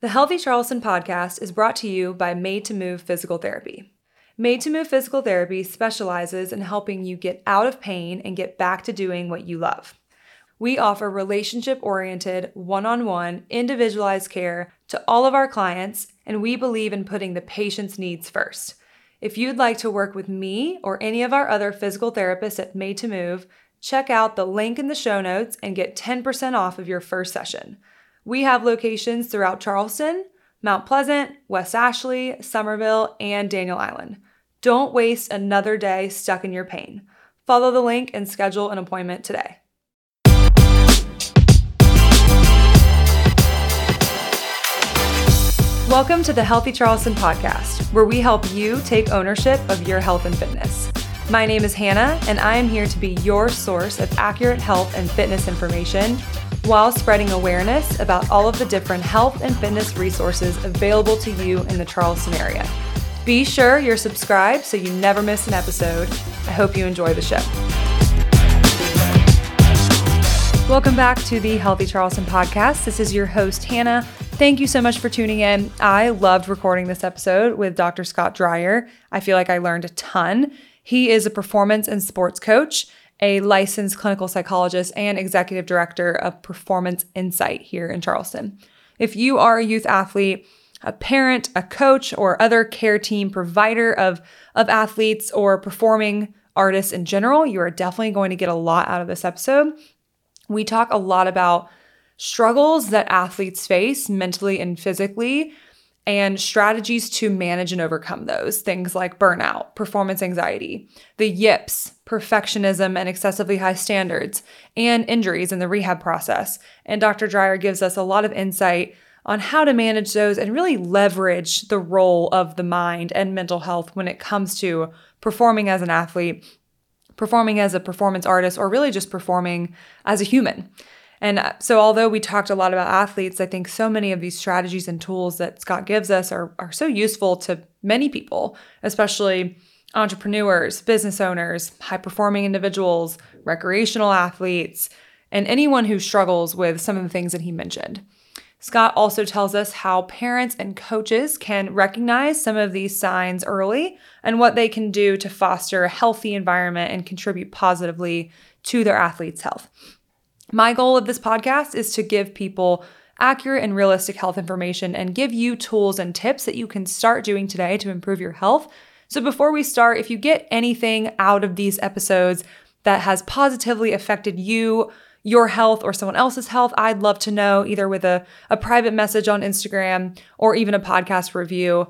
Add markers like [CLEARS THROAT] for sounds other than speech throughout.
The Healthy Charleston podcast is brought to you by Made to Move Physical Therapy. Made to Move Physical Therapy specializes in helping you get out of pain and get back to doing what you love. We offer relationship oriented, one on one, individualized care to all of our clients, and we believe in putting the patient's needs first. If you'd like to work with me or any of our other physical therapists at Made to Move, check out the link in the show notes and get 10% off of your first session. We have locations throughout Charleston, Mount Pleasant, West Ashley, Summerville, and Daniel Island. Don't waste another day stuck in your pain. Follow the link and schedule an appointment today. Welcome to the Healthy Charleston podcast, where we help you take ownership of your health and fitness. My name is Hannah, and I am here to be your source of accurate health and fitness information while spreading awareness about all of the different health and fitness resources available to you in the Charleston area. Be sure you're subscribed so you never miss an episode. I hope you enjoy the show. Welcome back to the Healthy Charleston podcast. This is your host, Hannah. Thank you so much for tuning in. I loved recording this episode with Dr. Scott Dreyer. I feel like I learned a ton. He is a performance and sports coach a licensed clinical psychologist and executive director of Performance Insight here in Charleston. If you are a youth athlete, a parent, a coach, or other care team provider of, of athletes or performing artists in general, you are definitely going to get a lot out of this episode. We talk a lot about struggles that athletes face mentally and physically and strategies to manage and overcome those things like burnout, performance anxiety, the yips, perfectionism and excessively high standards, and injuries in the rehab process. And Dr. Dreyer gives us a lot of insight on how to manage those and really leverage the role of the mind and mental health when it comes to performing as an athlete, performing as a performance artist, or really just performing as a human. And uh, so, although we talked a lot about athletes, I think so many of these strategies and tools that Scott gives us are, are so useful to many people, especially entrepreneurs, business owners, high performing individuals, recreational athletes, and anyone who struggles with some of the things that he mentioned. Scott also tells us how parents and coaches can recognize some of these signs early and what they can do to foster a healthy environment and contribute positively to their athletes' health. My goal of this podcast is to give people accurate and realistic health information and give you tools and tips that you can start doing today to improve your health. So, before we start, if you get anything out of these episodes that has positively affected you, your health, or someone else's health, I'd love to know either with a, a private message on Instagram or even a podcast review.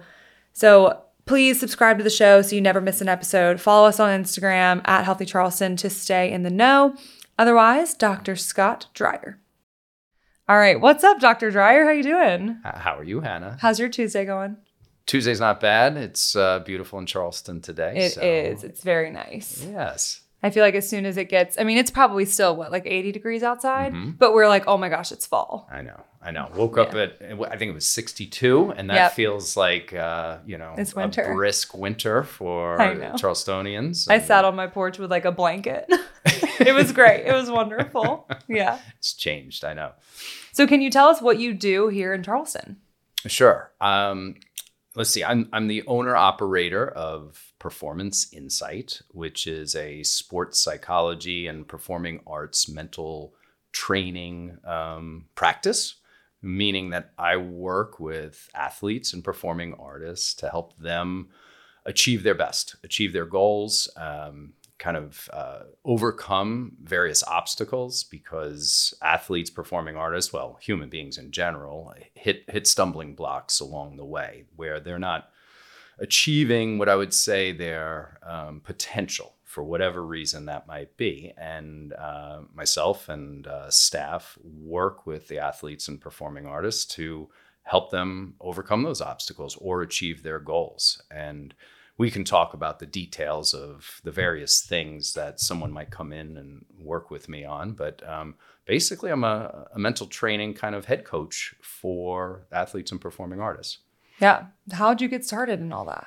So, please subscribe to the show so you never miss an episode. Follow us on Instagram at Healthy Charleston to stay in the know. Otherwise, Dr. Scott Dreyer. All right, what's up, Dr. Dreyer? How you doing? How are you, Hannah? How's your Tuesday going? Tuesday's not bad. It's uh, beautiful in Charleston today. It so. is. It's very nice. Yes. I feel like as soon as it gets, I mean, it's probably still what, like 80 degrees outside, mm-hmm. but we're like, oh my gosh, it's fall. I know. I know. Woke yeah. up at, I think it was 62, and that yep. feels like, uh, you know, it's winter. a brisk winter for [LAUGHS] Charlestonians. I sat on my porch with like a blanket. [LAUGHS] it was great. It was wonderful. [LAUGHS] Yeah. It's changed. I know. So, can you tell us what you do here in Charleston? Sure. Um, let's see. I'm I'm the owner operator of Performance Insight, which is a sports psychology and performing arts mental training um, practice. Meaning that I work with athletes and performing artists to help them achieve their best, achieve their goals, um, kind of uh, overcome various obstacles because athletes, performing artists, well, human beings in general, hit hit stumbling blocks along the way where they're not achieving what I would say their um, potential for whatever reason that might be. And uh, myself and uh, staff work with the athletes and performing artists to help them overcome those obstacles or achieve their goals. And we can talk about the details of the various things that someone might come in and work with me on. But um, basically, I'm a, a, mental training kind of head coach for athletes and performing artists. Yeah. How'd you get started in all that?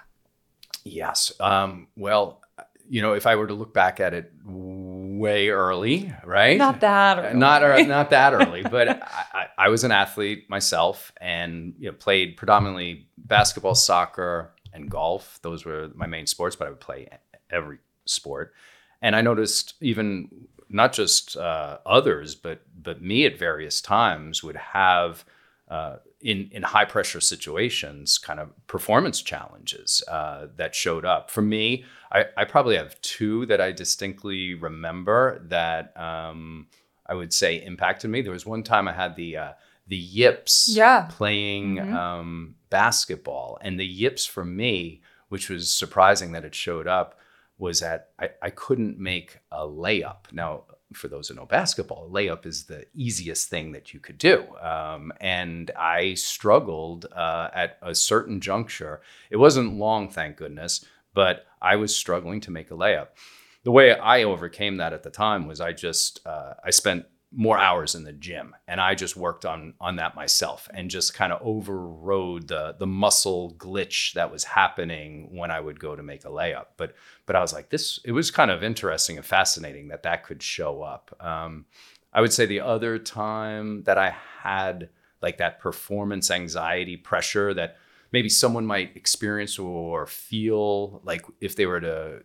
Yes. Um, well, you know, if I were to look back at it way early, right? Not that early. Not [LAUGHS] not that early, but I, I, I was an athlete myself, and you know, played predominantly basketball, soccer, and golf. Those were my main sports, but I would play every sport. And I noticed even not just uh, others, but but me at various times would have uh, in in high pressure situations, kind of performance challenges uh, that showed up. For me, I, I, probably have two that I distinctly remember that um, I would say impacted me. There was one time I had the uh, the yips yeah. playing mm-hmm. um, basketball, and the yips for me, which was surprising that it showed up, was that I, I couldn't make a layup. Now, for those who know basketball, a layup is the easiest thing that you could do. Um, and I struggled uh, at a certain juncture. It wasn't long, thank goodness, but I was struggling to make a layup. The way I overcame that at the time was I just uh, I spent more hours in the gym. And i just worked on on that myself and just kind of overrode the the muscle glitch that was happening when i would go to make a layup. But but i was like this it was kind of interesting and fascinating that that could show up. Um, i would say the other time that i had like that performance anxiety pressure that maybe someone might experience or feel like if they were to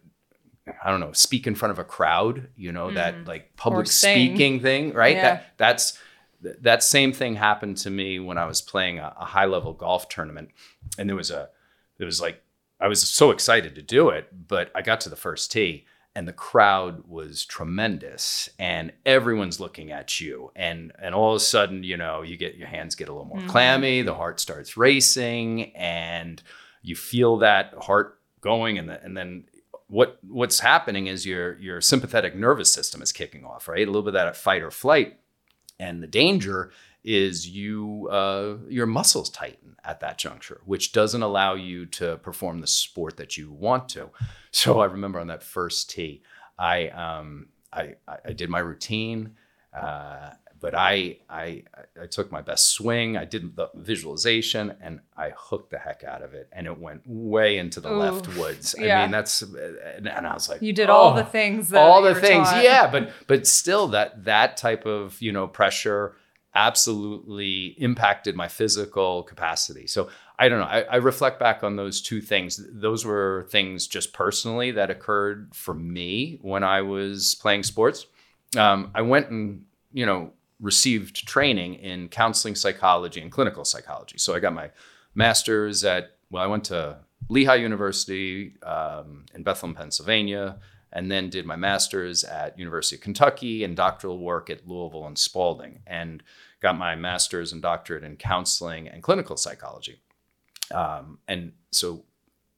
I don't know, speak in front of a crowd, you know, mm. that like public speaking thing, right? Yeah. That that's that same thing happened to me when I was playing a, a high level golf tournament. And there was a it was like I was so excited to do it, but I got to the first tee and the crowd was tremendous and everyone's looking at you and and all of a sudden, you know, you get your hands get a little more mm. clammy, the heart starts racing and you feel that heart going and the, and then what what's happening is your your sympathetic nervous system is kicking off, right? A little bit of that fight or flight, and the danger is you uh, your muscles tighten at that juncture, which doesn't allow you to perform the sport that you want to. So I remember on that first tee, I um, I, I did my routine. Uh, but I, I I took my best swing. I did the visualization and I hooked the heck out of it, and it went way into the Ooh, left woods. Yeah. I mean, that's and, I was like, you did oh, all the things, all the things, taught. yeah. But but still, that that type of you know pressure absolutely impacted my physical capacity. So I don't know. I, I, reflect back on those two things. Those were things just personally that occurred for me when I was playing sports. Um, I went and you know received training in counseling psychology and clinical psychology. So I got my master's at, well, I went to Lehigh University um, in Bethlehem, Pennsylvania, and then did my master's at University of Kentucky and doctoral work at Louisville and Spalding, and got my master's and doctorate in counseling and clinical psychology. Um, and so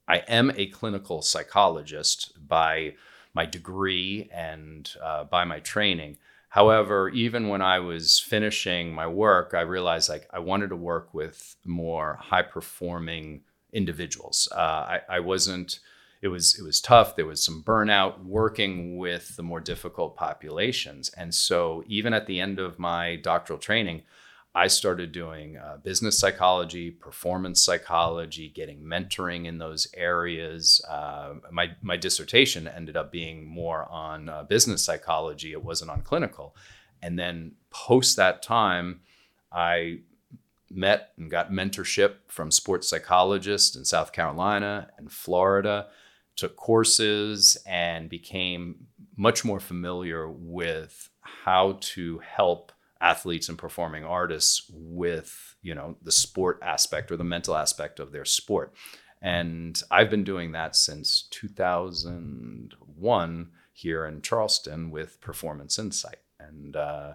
I am a clinical psychologist by my degree and uh, by my training. However, even when I was finishing my work, I realized like I wanted to work with more high performing individuals. Uh, I, I wasn't. It was it was tough. There was some burnout working with the more difficult populations, and so even at the end of my doctoral training, I started doing uh, business psychology, performance psychology, getting mentoring in those areas. Uh, my my dissertation ended up being more on uh, business psychology. It wasn't on clinical. And then post that time, I met and got mentorship from sports psychologists in South Carolina and Florida. Took courses and became much more familiar with how to help athletes and performing artists with you know the sport aspect or the mental aspect of their sport and i've been doing that since 2001 here in charleston with performance insight and uh,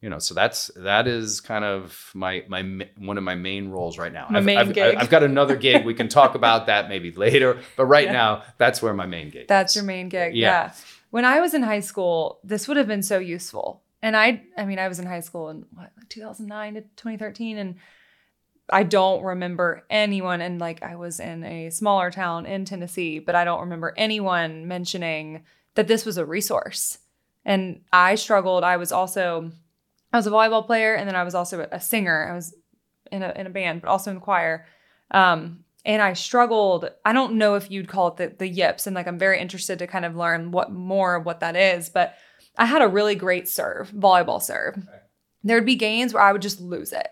you know so that's that is kind of my my one of my main roles right now my I've, main I've, gig. I've got another gig we can talk about that maybe later but right yeah. now that's where my main gig that's is. your main gig yeah. yeah when i was in high school this would have been so useful and I, I mean, I was in high school in what, 2009 to 2013, and I don't remember anyone. And like, I was in a smaller town in Tennessee, but I don't remember anyone mentioning that this was a resource. And I struggled. I was also, I was a volleyball player, and then I was also a singer. I was in a in a band, but also in choir. Um, and I struggled. I don't know if you'd call it the, the yips. And like, I'm very interested to kind of learn what more of what that is. But I had a really great serve, volleyball serve. Okay. There'd be games where I would just lose it.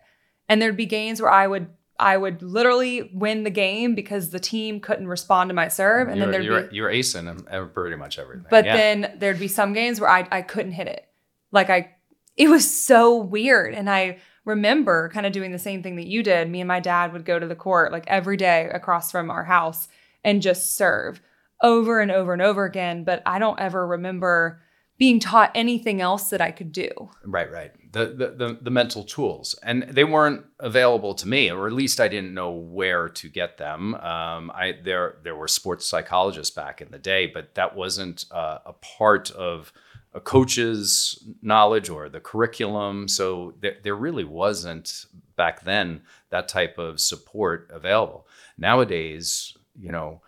And there'd be games where I would I would literally win the game because the team couldn't respond to my serve. And you're, then there'd you're, be you're acing pretty much everything. But yeah. then there'd be some games where I I couldn't hit it. Like I it was so weird. And I remember kind of doing the same thing that you did. Me and my dad would go to the court like every day across from our house and just serve over and over and over again. But I don't ever remember being taught anything else that I could do. Right, right. The, the, the the mental tools, and they weren't available to me, or at least I didn't know where to get them. Um, I there there were sports psychologists back in the day, but that wasn't uh, a part of a coach's knowledge or the curriculum. So there, there really wasn't back then that type of support available. Nowadays, you know,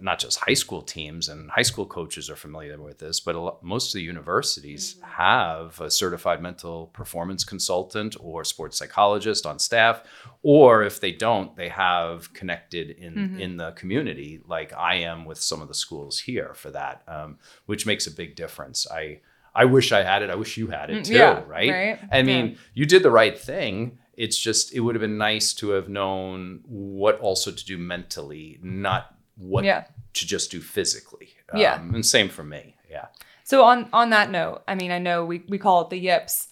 not just high school teams and high school coaches are familiar with this, but lot, most of the universities mm-hmm. have a certified mental performance consultant or sports psychologist on staff, or if they don't, they have connected in mm-hmm. in the community, like I am with some of the schools here for that, um, which makes a big difference. I I wish I had it. I wish you had it mm, too, yeah, right? right? I mean, yeah. you did the right thing. It's just it would have been nice to have known what also to do mentally, not what yeah. to just do physically. Yeah. Um, and same for me. Yeah. So on on that note, I mean, I know we, we call it the yips.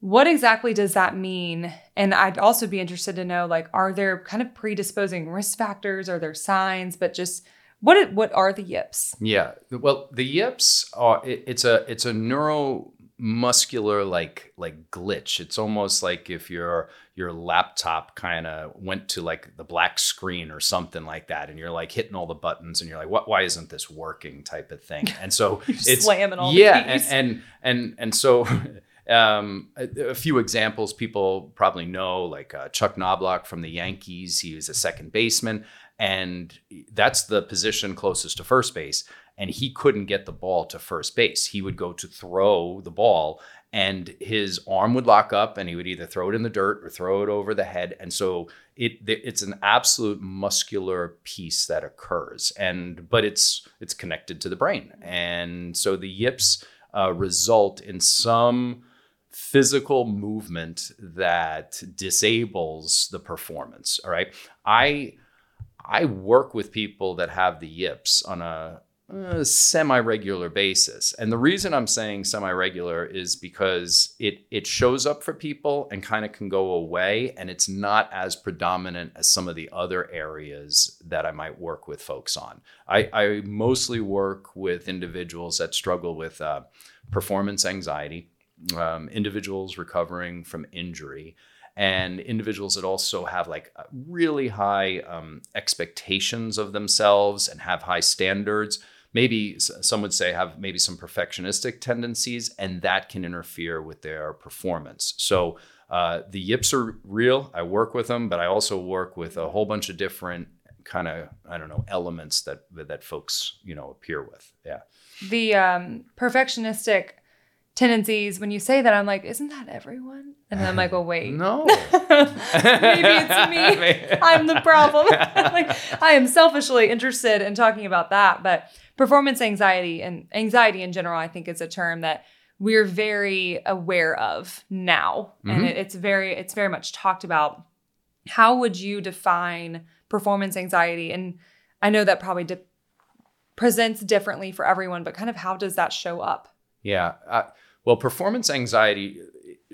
What exactly does that mean? And I'd also be interested to know, like, are there kind of predisposing risk factors? Are there signs? But just what what are the yips? Yeah. Well, the yips are it, it's a it's a neuromuscular like like glitch it's almost like if your your laptop kind of went to like the black screen or something like that and you're like hitting all the buttons and you're like what why isn't this working? type of thing. And so [LAUGHS] it's slamming all yeah and, and and and so [LAUGHS] um, a, a, few examples people probably know like uh, chuck Knoblauch from the yankees he was a second baseman and that's the position closest to first base and he couldn't get the ball to first base. He would go to throw the ball and his arm would lock up and he would either throw it in the dirt or throw it over the head. And so it it's an absolute muscular piece that occurs and but it's it's connected to the brain. And so the yips uh, result in some physical movement that disables the performance all right? I i work with people that have the yips on a a semi-regular basis. And the reason I'm saying semi-regular is because it it shows up for people and kind of can go away and it's not as predominant as some of the other areas that I might work with folks on. I, I mostly work with individuals that struggle with uh, performance anxiety, um, individuals recovering from injury, and individuals that also have like really high um, expectations of themselves and have high standards maybe some would say have maybe some perfectionistic tendencies, and that can interfere with their performance. So uh, the yips are real. I work with them, but I also work with a whole bunch of different kind of I don't know elements that that folks you know appear with. Yeah. The um, perfectionistic tendencies when you say that i'm like isn't that everyone and then i'm like well wait [LAUGHS] no [LAUGHS] maybe it's [LAUGHS] me i'm the problem like i am selfishly interested in talking about that but performance anxiety and anxiety in general, I think is a term that we're very aware of now. Mm-hmm. And it, it's very, it's very much talked about. How would you define performance anxiety? And I know that probably de- presents differently for everyone, but kind of how does that show up? Yeah. Uh, well, performance anxiety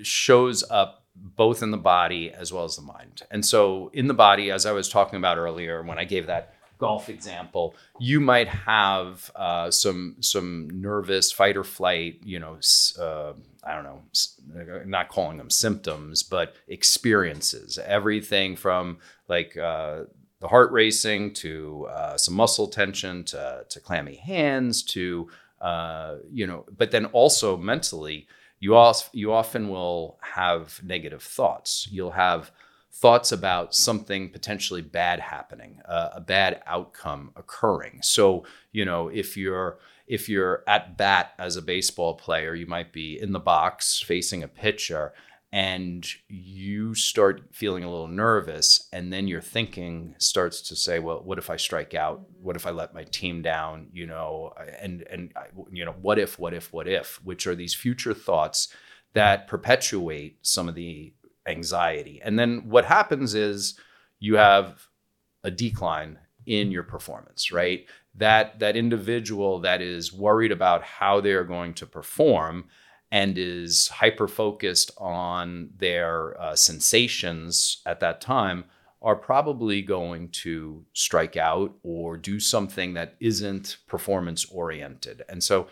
shows up both in the body as well as the mind. And so, in the body, as I was talking about earlier, when I gave that golf example, you might have uh, some some nervous fight or flight, you know, uh, I don't know, not calling them symptoms, but experiences. Everything from like uh, the heart racing to uh, some muscle tension to to clammy hands to uh, you know, but then also mentally, you also you often will have negative thoughts. You'll have thoughts about something potentially bad happening, uh, a bad outcome occurring. So, you know, if you're if you're at bat as a baseball player, you might be in the box facing a pitcher and you start feeling a little nervous and then your thinking starts to say well what if i strike out what if i let my team down you know and and you know what if what if what if which are these future thoughts that perpetuate some of the anxiety and then what happens is you have a decline in your performance right that that individual that is worried about how they're going to perform and is hyper focused on their uh, sensations at that time are probably going to strike out or do something that isn't performance oriented. And so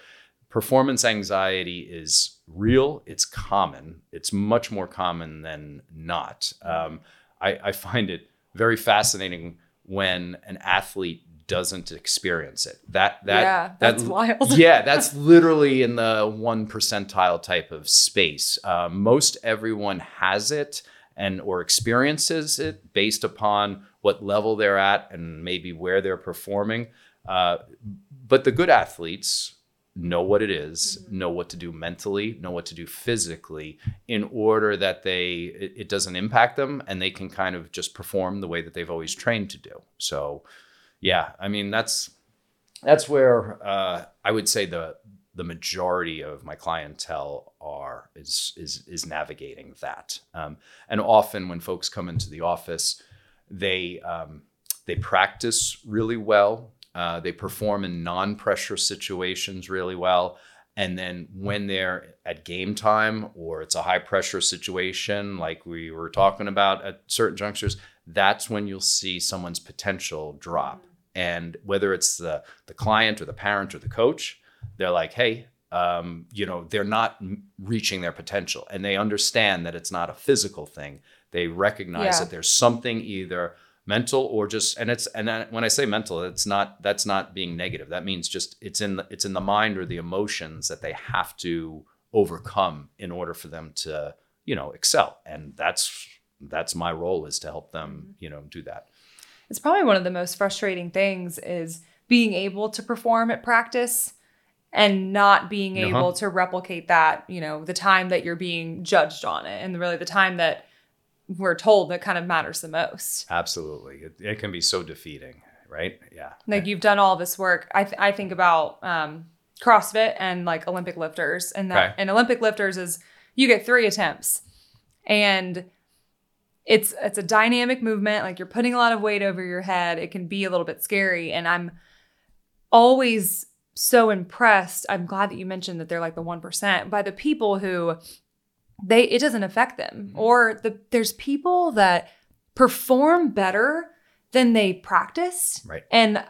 performance anxiety is real, it's common, it's much more common than not. Um, I, I find it very fascinating when an athlete doesn't experience it. That that yeah, that's that, wild. [LAUGHS] yeah, that's literally in the one percentile type of space. Uh, most everyone has it and or experiences it based upon what level they're at and maybe where they're performing. Uh, but the good athletes know what it is, mm-hmm. know what to do mentally, know what to do physically in order that they it, it doesn't impact them and they can kind of just perform the way that they've always trained to do. So yeah, I mean that's that's where uh, I would say the the majority of my clientele are is is is navigating that. Um, and often when folks come into the office, they um, they practice really well. Uh, they perform in non-pressure situations really well. And then when they're at game time or it's a high pressure situation, like we were talking about at certain junctures, that's when you'll see someone's potential drop and whether it's the the client or the parent or the coach they're like hey um, you know they're not reaching their potential and they understand that it's not a physical thing they recognize yeah. that there's something either mental or just and it's and when i say mental it's not that's not being negative that means just it's in the, it's in the mind or the emotions that they have to overcome in order for them to you know excel and that's that's my role is to help them mm-hmm. you know do that it's probably one of the most frustrating things is being able to perform at practice and not being uh-huh. able to replicate that, you know, the time that you're being judged on it and really the time that we're told that kind of matters the most. Absolutely. It, it can be so defeating, right? Yeah. Like you've done all this work. I, th- I think about um, CrossFit and like Olympic lifters and that, okay. and Olympic lifters is you get three attempts and it's it's a dynamic movement like you're putting a lot of weight over your head it can be a little bit scary and i'm always so impressed i'm glad that you mentioned that they're like the 1% by the people who they it doesn't affect them mm-hmm. or the there's people that perform better than they practiced right and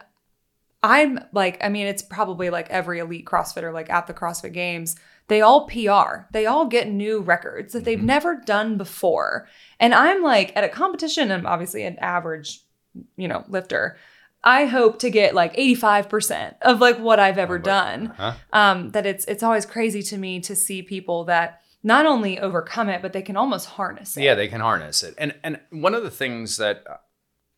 i'm like i mean it's probably like every elite crossfitter like at the crossfit games they all PR. They all get new records that they've mm-hmm. never done before. And I'm like at a competition, I'm obviously an average, you know, lifter. I hope to get like 85% of like what I've ever done. Uh-huh. Um, that it's it's always crazy to me to see people that not only overcome it, but they can almost harness it. Yeah, they can harness it. And and one of the things that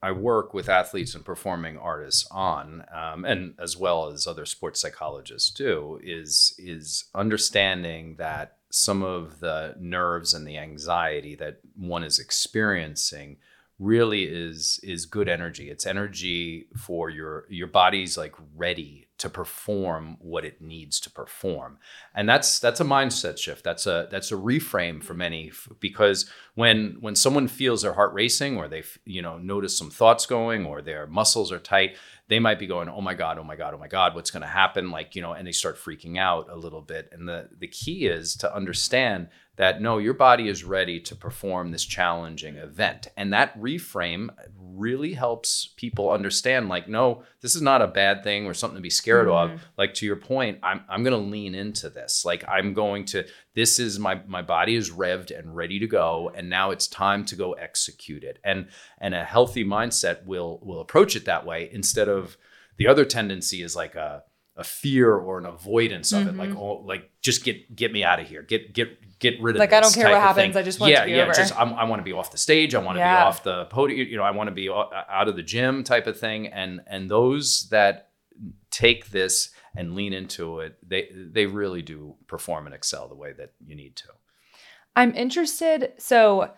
I work with athletes and performing artists on, um, and as well as other sports psychologists do, is is understanding that some of the nerves and the anxiety that one is experiencing really is is good energy. It's energy for your your body's like ready to perform what it needs to perform. And that's that's a mindset shift. That's a that's a reframe for many because when when someone feels their heart racing or they you know notice some thoughts going or their muscles are tight they might be going oh my god oh my god oh my god what's going to happen? Like you know and they start freaking out a little bit. And the the key is to understand that no, your body is ready to perform this challenging event. And that reframe really helps people understand like, no, this is not a bad thing or something to be scared mm-hmm. of. Like to your point, I'm, I'm going to lean into this. Like I'm going to, this is my, my body is revved and ready to go. And now it's time to go execute it. And, and a healthy mindset will, will approach it that way instead of the other tendency is like a, a fear or an avoidance of mm-hmm. it, like mm-hmm. oh, like just get get me out of here, get get get rid of. Like I don't care what happens, thing. I just want yeah, to be yeah, over. just I'm, i want to be off the stage, I want to yeah. be off the podium, you know, I want to be out of the gym, type of thing. And and those that take this and lean into it, they they really do perform and excel the way that you need to. I'm interested. So,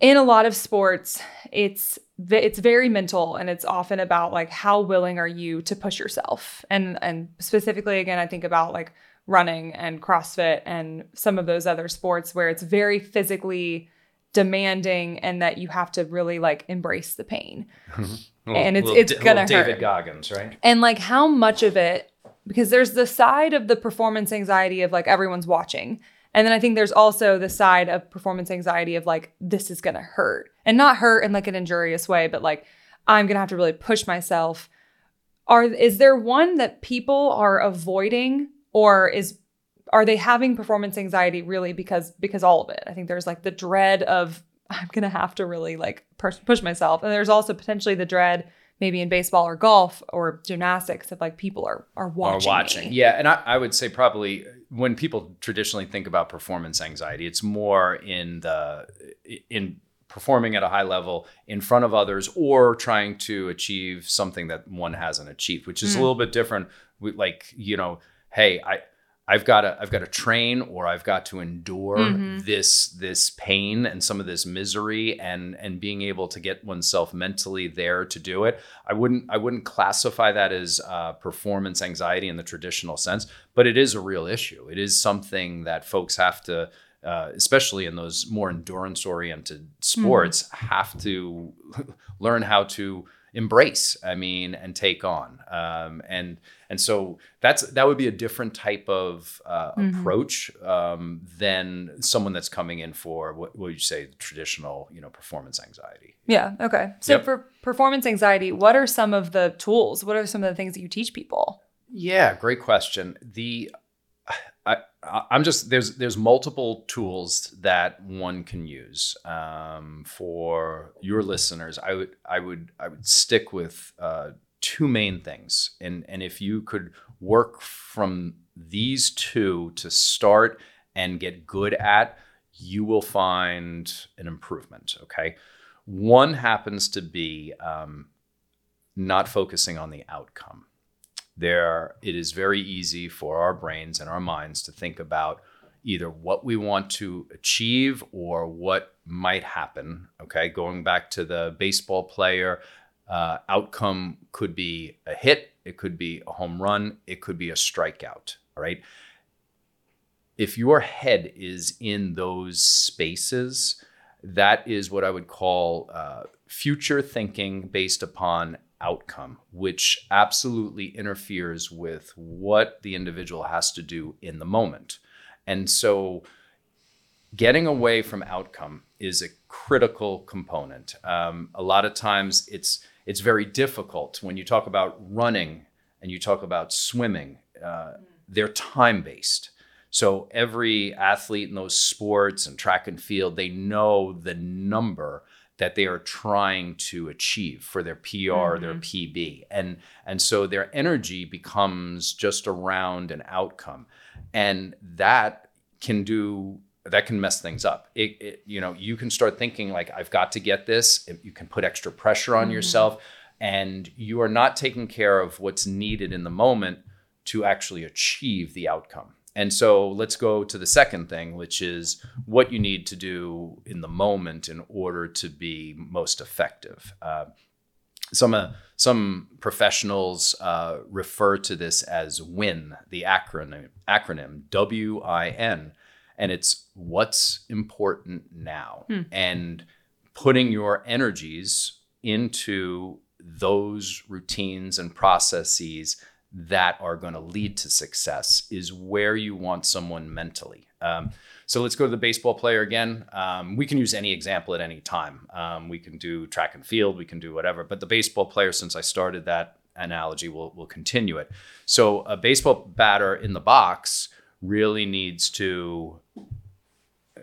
in a lot of sports, it's it's very mental and it's often about like how willing are you to push yourself and and specifically again i think about like running and crossfit and some of those other sports where it's very physically demanding and that you have to really like embrace the pain mm-hmm. and it's it's gonna hurt. David hurt Goggins, right? and like how much of it because there's the side of the performance anxiety of like everyone's watching and then i think there's also the side of performance anxiety of like this is gonna hurt and not hurt in like an injurious way but like i'm gonna have to really push myself are is there one that people are avoiding or is are they having performance anxiety really because because all of it i think there's like the dread of [LAUGHS] i'm gonna have to really like push, push myself and there's also potentially the dread maybe in baseball or golf or gymnastics of like people are are watching are watching. me. Yeah, and I, I would say probably when people traditionally think about performance anxiety, it's more in the in performing at a high level in front of others or trying to achieve something that one hasn't achieved, which is a little bit different. We, like you know, hey, I. I've got to I've got to train or I've got to endure this this pain and some of this misery and and being able to get oneself mentally there to do it. I wouldn't I wouldn't classify that as uh, performance anxiety in the traditional sense, but it is a real issue. It is something that folks have to uh, especially in those more endurance oriented sports, have to [LAUGHS] learn how to embrace. I mean, and take on. Um, and and so that's that would be a different type of uh, approach um, than someone that's coming in for what would you say traditional, you know, performance anxiety. Yeah. Okay. So Yep. for performance anxiety, what are some of the tools? What are some of the things that you teach people? Yeah, great question. The I'm just there's there's multiple tools that one can use um, for your listeners. I would I would I would stick with uh, two main things, and and if you could work from these two to start and get good at, you will find an improvement. Okay, one happens to be um, not focusing on the outcome there it is very easy for our brains and our minds to think about either what we want to achieve or what might happen okay? Going back to the baseball player uh, outcome could be a hit it could be a home run it could be a strikeout all right? If your head is in those spaces that is what i would call uh, future thinking based upon outcome, which absolutely interferes with what the individual has to do in the moment. And so, getting away from outcome is a critical component. Um, a lot of times, it's it's very difficult when you talk about running and you talk about swimming. Uh, they're time based. So every athlete in those sports and track and field, they know the number that they are trying to achieve for their PR, their mm-hmm. PB. And and so their energy becomes just around an outcome. And that can do that can mess things up. It, it you know, you can start thinking like I've got to get this. You can put extra pressure on mm-hmm. yourself and you are not taking care of what's needed in the moment to actually achieve the outcome. And so let's go to the second thing, which is what you need to do in the moment in order to be most effective. Uh, some uh, some professionals uh, refer to this as WIN, the acronym acronym W I N, and it's what's important now, and putting your energies into those routines and processes that are going to lead to success is where you want someone mentally. Um, so let's go to the baseball player again. Um, we can use any example at any time. Um, we can do track and field, we can do whatever. But the baseball player, since I started that analogy, we'll, we'll continue it. So a baseball batter in the box really needs to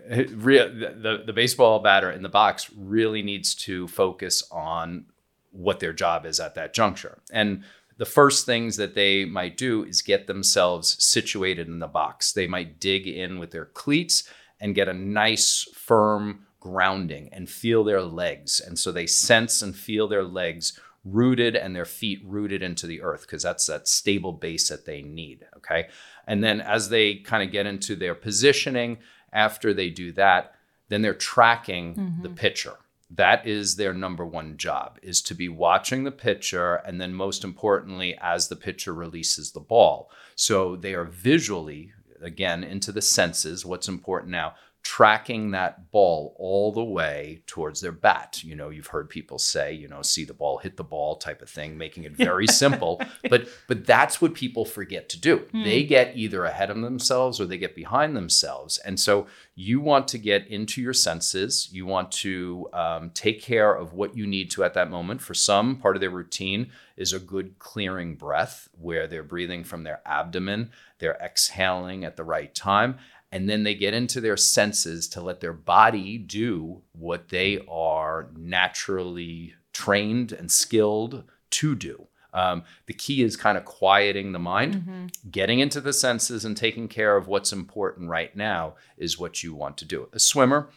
re- the, the, the baseball batter in the box really needs to focus on what their job is at that juncture. And the first things that they might do is get themselves situated in the box. They might dig in with their cleats and get a nice, firm grounding and feel their legs. And so they sense and feel their legs rooted and their feet rooted into the earth because that's that stable base that they need. Okay. And then as they kind of get into their positioning after they do that, then they're tracking the mm-hmm. pitcher. That is their number one job is to be watching the pitcher and then most importantly as the pitcher releases the ball. So they are visually again into the senses what's important now tracking that ball all the way towards their bat. You know, you've heard people say, you know, see the ball, hit the ball type of thing, making it very [LAUGHS] simple. But but that's what people forget to do. They get either ahead of themselves or they get behind themselves. And so you want to get into your senses. You want to um, take care of what you need to at that moment. For some, part of their routine is a good clearing breath where they're breathing from their abdomen, they're exhaling at the right time and then they get into their senses to let their body do what they are naturally trained and skilled to do. Um, the key is kind of quieting the mind, getting into the senses and taking care of what's important right now is what you want to do. A swimmer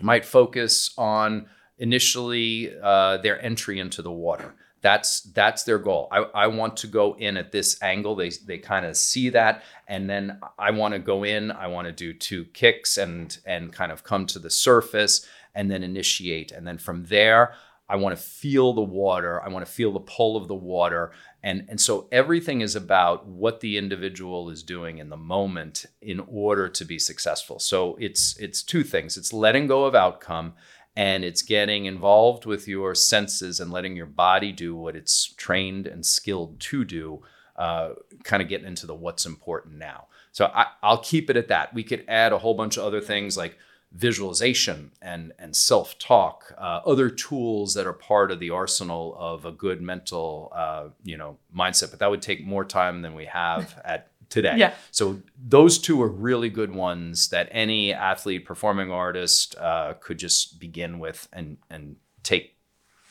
might focus on initially uh, their entry into the water. That's that's their goal. I, I want to go in at this angle. They they kind of see that, and then I want to go in. I want to do two kicks and and kind of come to the surface and then initiate. And then from there, I want to feel the water. I want to feel the pull of the water. And, and so everything is about what the individual is doing in the moment in order to be successful. So it's it's two things. It's letting go of outcome and it's getting involved with your senses and letting your body do what it's trained and skilled to do. Uh, kind of getting into the what's important now. So I, I'll keep it at that. We could add a whole bunch of other things like visualization and and self talk, uh, other tools that are part of the arsenal of a good mental uh, you know mindset. But that would take more time than we have at today. Yeah. So those two are really good ones that any athlete, performing artist uh, could just begin with and and take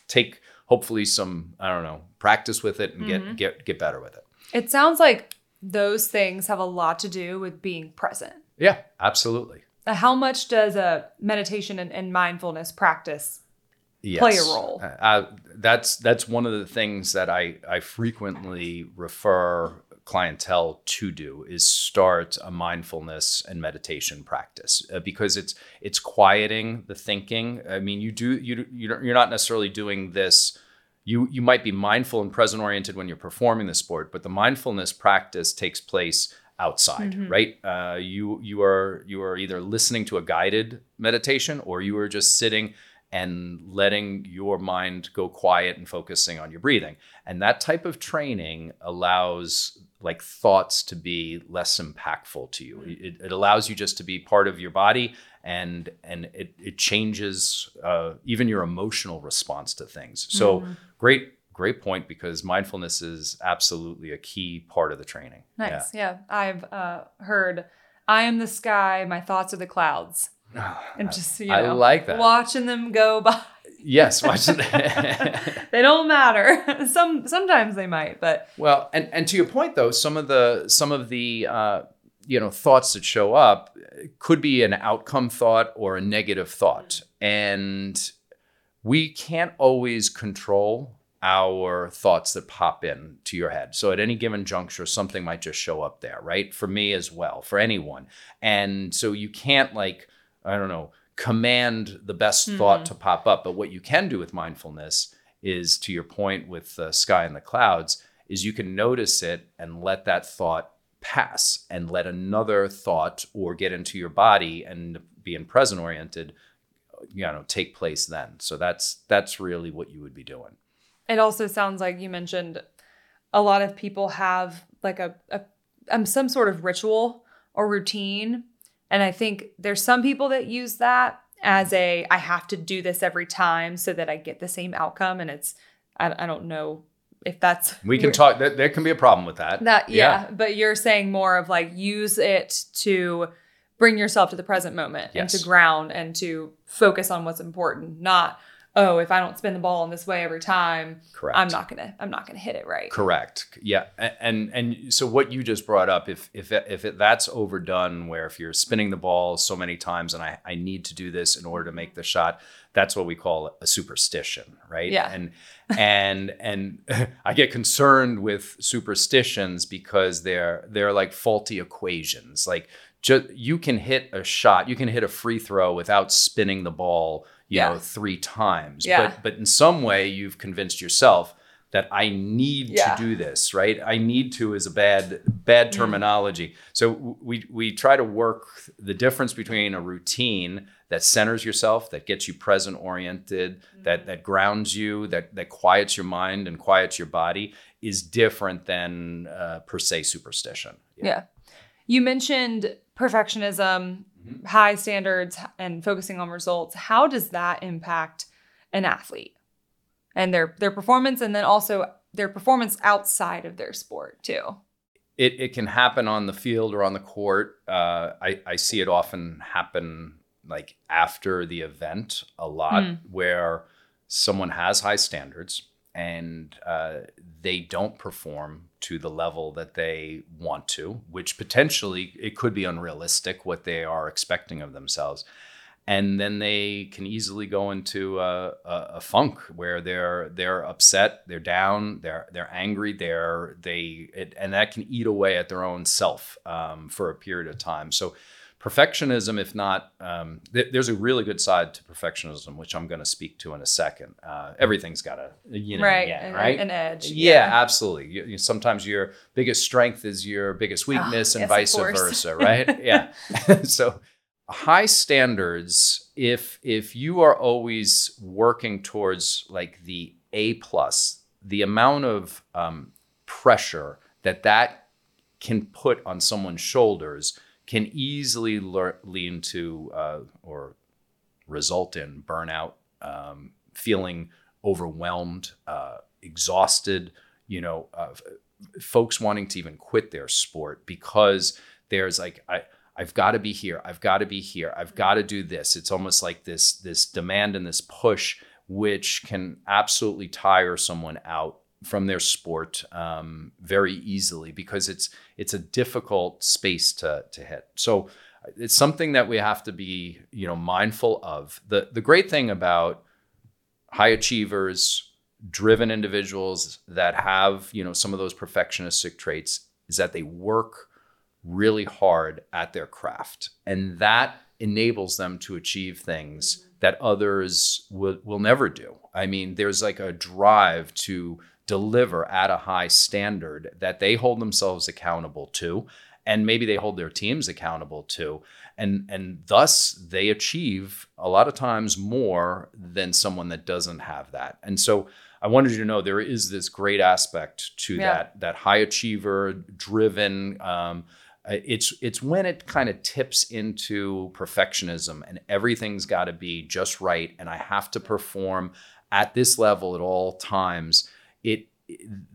take hopefully some I don't know practice with it and get get get better with it. It sounds like those things have a lot to do with being present. Yeah, absolutely. Uh, How much does a meditation and, and mindfulness practice? yes. play a role. Uh, uh, that's that's one of the things that I I frequently refer clientele to do is start a mindfulness and meditation practice uh, because it's it's quieting the thinking. I mean, you do you you're not necessarily doing this. You you might be mindful and present oriented when you're performing the sport, but the mindfulness practice takes place outside, right? Uh, you you are you are either listening to a guided meditation or you are just sitting and letting your mind go quiet and focusing on your breathing. And that type of training allows like thoughts to be less impactful to you. It, it allows you just to be part of your body and and it, it changes uh, even your emotional response to things. So great great point because mindfulness is absolutely a key part of the training. Nice. Yeah. I've uh, heard, I am the sky, my thoughts are the clouds. [SIGHS] And just, you know, I like that. watching them go [LAUGHS] by. Yes. [LAUGHS] [LAUGHS] They don't matter. [LAUGHS] Some Sometimes they might, but Well, and and to your point though, some of the some of the uh, you know thoughts that show up could be an outcome thought or a negative thought, and we can't always control our thoughts that pop in to your head. So at any given juncture, something might just show up there, right? For me as well, for anyone, and so you can't like I don't know command the best thought to pop up, but what you can do with mindfulness is to your point with the sky and the clouds is you can notice it and let that thought pass and let another thought or get into your body and being present oriented you know take place then. So that's that's really what you would be doing. It also sounds like you mentioned a lot of people have like a, a um, some sort of ritual or routine and i think there's some people that use that as a i have to do this every time so that i get the same outcome. And it's i, I don't know if that's we can talk there, there can be a problem with that. That yeah, but you're saying more of like use it to bring yourself to the present moment and to ground and to focus on what's important not oh if i don't spin the ball in this way every time correct i'm not gonna i'm not gonna hit it right Correct. Yeah, and and so what you just brought up, if if if it, that's overdone, where if you're spinning the ball so many times, and I I need to do this in order to make the shot, that's what we call a superstition, right? Yeah. And and and [LAUGHS] I get concerned with superstitions because they're they're like faulty equations. Like just you can hit a shot, you can hit a free throw without spinning the ball, you Yeah. know, three times. Yeah. But but in some way you've convinced yourself that I need Yeah. to do this, right? I need to is a bad bad terminology. So we we try to work the difference between a routine that centers yourself, that gets you present oriented, that that grounds you, that that quiets your mind and quiets your body is different than uh, per se superstition. Yeah. You mentioned perfectionism, Mm-hmm. high standards, and focusing on results. How does that impact an athlete and their their performance, and then also their performance outside of their sport too? it, it can happen on the field or on the court. Uh, I, I see it often happen like after the event a lot Mm. where someone has high standards and uh, they don't perform to the level that they want to, which potentially it could be unrealistic what they are expecting of themselves. And then they can easily go into a, a, a funk where they're they're upset, they're down, they're they're angry, they're they it, and that can eat away at their own self um, for a period of time. So perfectionism, if not, um, th- there's a really good side to perfectionism, which I'm going to speak to in a second. Uh, everything's got a you know right. yeah, an, right An edge. yeah, absolutely. You, you- sometimes your biggest strength is your biggest weakness, and Ah, yes, vice versa, [LAUGHS] right? yeah. [LAUGHS] so high standards. If if you are always working towards like the A plus, the amount of um, pressure that that can put on someone's shoulders can easily lear- lead to uh, or result in burnout, um, feeling overwhelmed, uh, exhausted. You know, uh, f- folks wanting to even quit their sport because there's like I. I've got to be here. I've got to be here. I've got to do this. It's almost like this this demand and this push, which can absolutely tire someone out from their sport um, very easily because it's it's a difficult space to to hit. So it's something that we have to be you know mindful of. the The great thing about high achievers, driven individuals that have you know some of those perfectionistic traits is that they work really hard at their craft and that enables them to achieve things that others will, will never do i mean there's like a drive to deliver at a high standard that they hold themselves accountable to and maybe they hold their teams accountable to and and thus they achieve a lot of times more than someone that doesn't have that and so i wanted you to know there is this great aspect to Yeah. that that high achiever driven um, it's it's when it kind of tips into perfectionism and everything's got to be just right and i have to perform at this level at all times it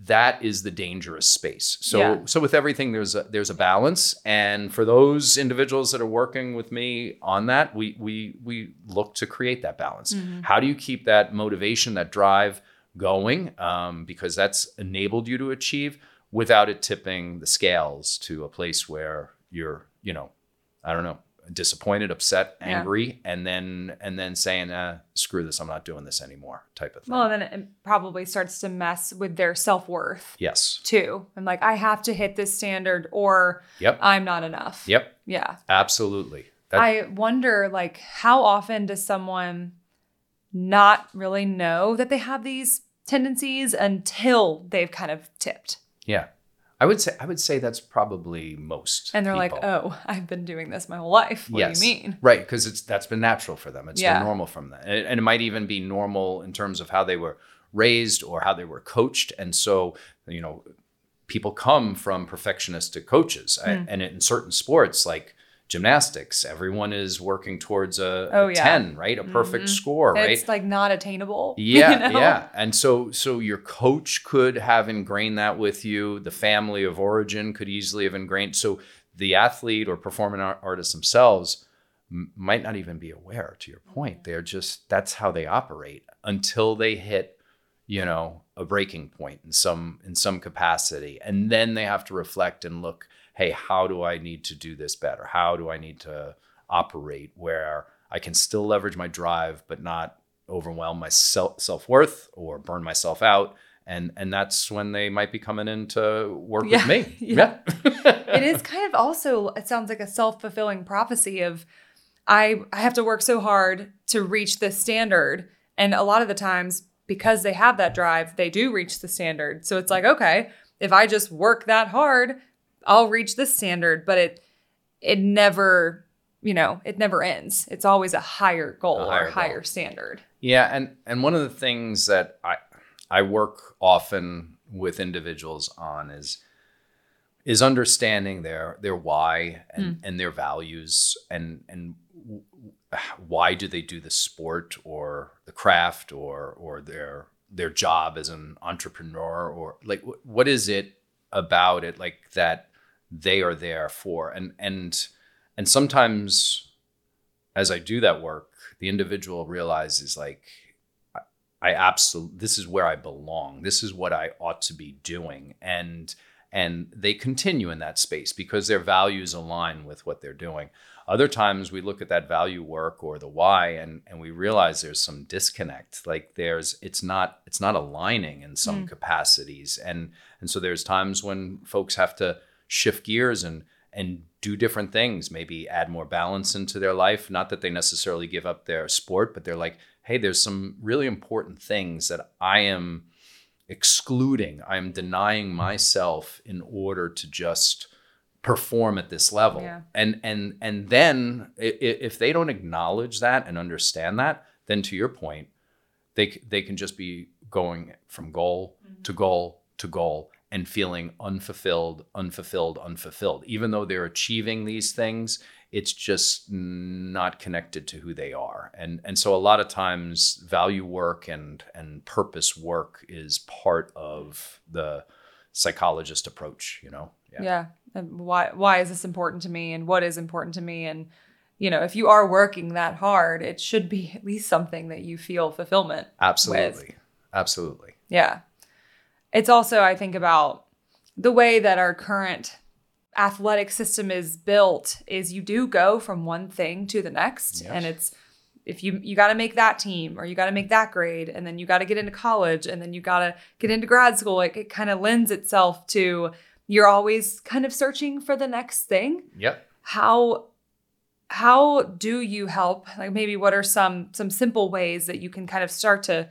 that is the dangerous space. So Yeah. so with everything there's a there's a balance. And for those individuals that are working with me on that we we we look to create that balance. Mm-hmm. how do you keep that motivation that drive going? Um, because that's enabled you to achieve without it tipping the scales to a place where you're you know i don't know disappointed upset Yeah. angry and then and then saying uh, screw this i'm not doing this anymore type of thing Well, then it probably starts to mess with their self worth yes too. And like, I have to hit this standard or yep I'm not enough. yep Yeah. absolutely that, I wonder, like, how often does someone not really know that they have these tendencies until they've kind of tipped? yeah i would say i would say that's probably most And they're like, oh, I've been doing this my whole life. What yes. do you mean? Right, because it's that's been natural for them. It's Yeah. been normal from them, and it, and it might even be normal in terms of how they were raised or how they were coached. And so, you know, people come from perfectionistic coaches, I- Hmm. and in certain sports like gymnastics, everyone is working towards a, a Oh, yeah. ten, right, a perfect Mhm. score, right? It's like not attainable. [LAUGHS] you Yeah, know? yeah. And so so your coach could have ingrained that with you. The family of origin could easily have ingrained. So the athlete or performing art- artists themselves m- might not even be aware to your point. They're just that's how they operate until they hit, you know, a breaking point in some in some capacity. And then they have to reflect and look, hey, how do I need to do this better? How do I need to operate where I can still leverage my drive but not overwhelm my self self worth or burn myself out, and and that's when they might be coming in to work Yeah, with me. [LAUGHS] yeah. [LAUGHS] it is kind of also it sounds like a self-fulfilling prophecy of I I have to work so hard to reach this standard and a lot of the times because they have that drive they do reach the standard. So it's like okay, if I just work that hard, I'll reach this standard, but it it never, you know, it never ends. It's always a higher goal A or higher higher standard. Yeah, and and one of the things that I I work often with individuals on is is understanding their their why and hmm. and their values and and why do they do the sport or the craft or or their their job as an entrepreneur or like wh- what is it about it like that they are there for and and and sometimes as I do that work, the individual realizes like I, absolutely this is where I belong. This is what I ought to be doing. And and they continue in that space because their values align with what they're doing. Other times we look at that value work or the why and and we realize there's some disconnect. Like there's it's not it's not aligning in some mm. capacities. And and so there's times when folks have to shift gears and and do different things, maybe add more balance into their life. Not that they necessarily give up their sport, but they're like, hey, there's some really important things that I am excluding. I'm denying myself in order to just perform at this level. Yeah. And and and then if they don't acknowledge that and understand that, then to your point, they they can just be going from goal mm-hmm. to goal to goal and feeling unfulfilled, unfulfilled, unfulfilled. Even though they're achieving these things, it's just not connected to who they are. And and so a lot of times value work and and purpose work is part of the psychologist approach, you know. Yeah. And why why is this important to me and what is important to me and you know, if you are working that hard, it should be at least something that you feel fulfillment. Absolutely. Absolutely. Yeah. It's also I think about the way that our current athletic system is built is you do go from one thing to the next Yes. and it's if you you got to make that team or you got to make that grade and then you got to get into college and then you got to get into grad school like it kind of lends itself to you're always kind of searching for the next thing Yep. how how do you help like maybe what are some some simple ways that you can kind of start to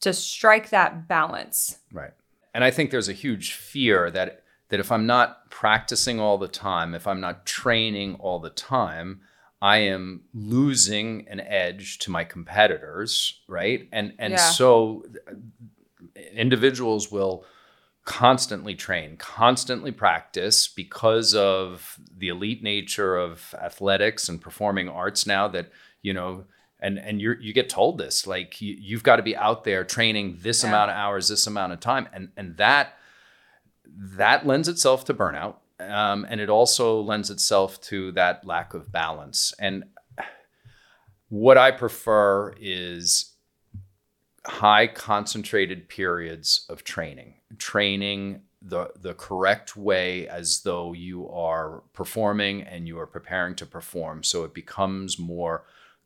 to strike that balance Right. And I think there's a huge fear that that if I'm not practicing all the time, if I'm not training all the time, I am losing an edge to my competitors, right? And and Yeah. so uh, individuals will constantly train, constantly practice because of the elite nature of athletics and performing arts now that, you know, and and you you get told this like you, you've got to be out there training this Yeah. amount of hours, this amount of time and and that that lends itself to burnout. Um, and it also lends itself to that lack of balance. And what I prefer is high concentrated periods of training, training the the correct way as though you are performing and you are preparing to perform. So it becomes more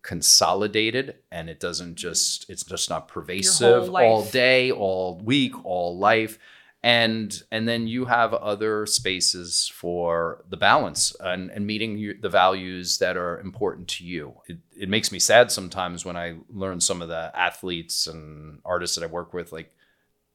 consolidated and it doesn't just it's just not pervasive all day, all week, all life. And and then you have other spaces for the balance and, and meeting your, the values that are important to you. It, it makes me sad sometimes when I learn some of the athletes and artists that I work with, like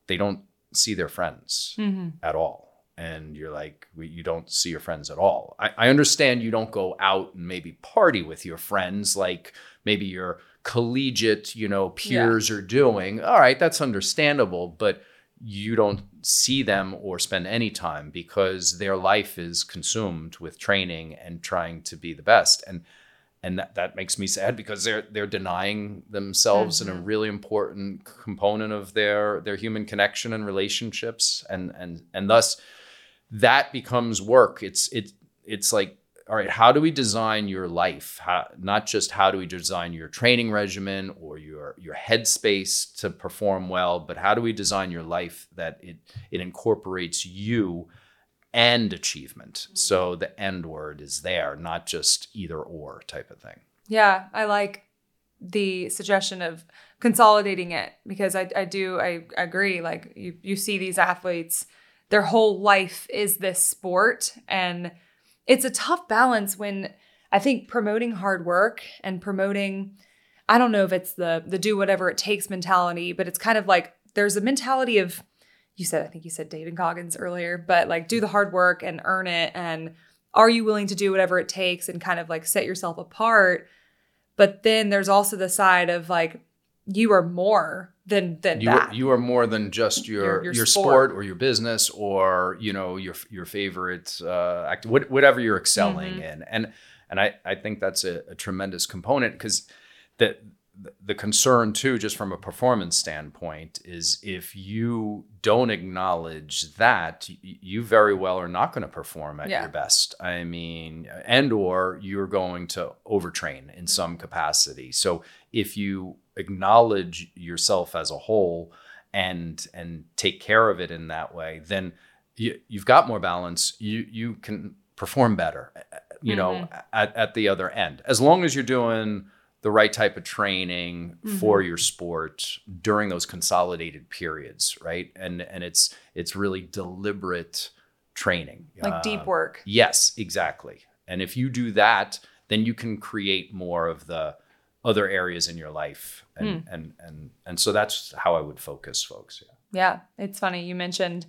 they don't see their friends at all. And you're like, you don't see your friends at all. I, I understand you don't go out and maybe party with your friends like maybe your collegiate, you know, peers are doing. All right, that's understandable, but you don't see them or spend any time because their life is consumed with training and trying to be the best. And and that, that makes me sad because they're they're denying themselves in a mm-hmm. really important component of their their human connection and relationships and and and thus that becomes work. It's it's it's like all right how do we design your life? How, not just how do we design your training regimen or your your headspace to perform well but how do we design your life that it it incorporates you and achievement? Mm-hmm. So the end word is there not just either or type of thing. Yeah, I like the suggestion of consolidating it because I, I do I agree like you you see these athletes their whole life is this sport. And it's a tough balance when I think promoting hard work and promoting I don't know if it's the the do whatever it takes mentality but it's kind of like there's a mentality of you said I think you said David Goggins earlier but like do the hard work and earn it. And are you willing to do whatever it takes and kind of like set yourself apart? But then there's also the side of like you are more than than you that. Are, you are more than just your Your- your, your sport. sport. or your business or you know your your favorite uh, act, whatever you're excelling Mhm. in, and and I I think that's a, a tremendous component because the the concern too, just from a performance standpoint, is if you don't acknowledge that, you very well are not going to perform at Yeah. your best. I mean, and or you're going to overtrain in some capacity. So if you acknowledge yourself as a whole and and take care of it in that way, then you, you've got more balance. You you can perform better. uh, You know, at, at the other end, as long as you're doing the right type of training for your sport during those consolidated periods, right? And and it's it's really deliberate training, like Uh, deep work. Yes, exactly. And if you do that, then you can create more of the other areas in your life, and and and and so that's how I would focus, folks. Yeah. Yeah, it's funny you mentioned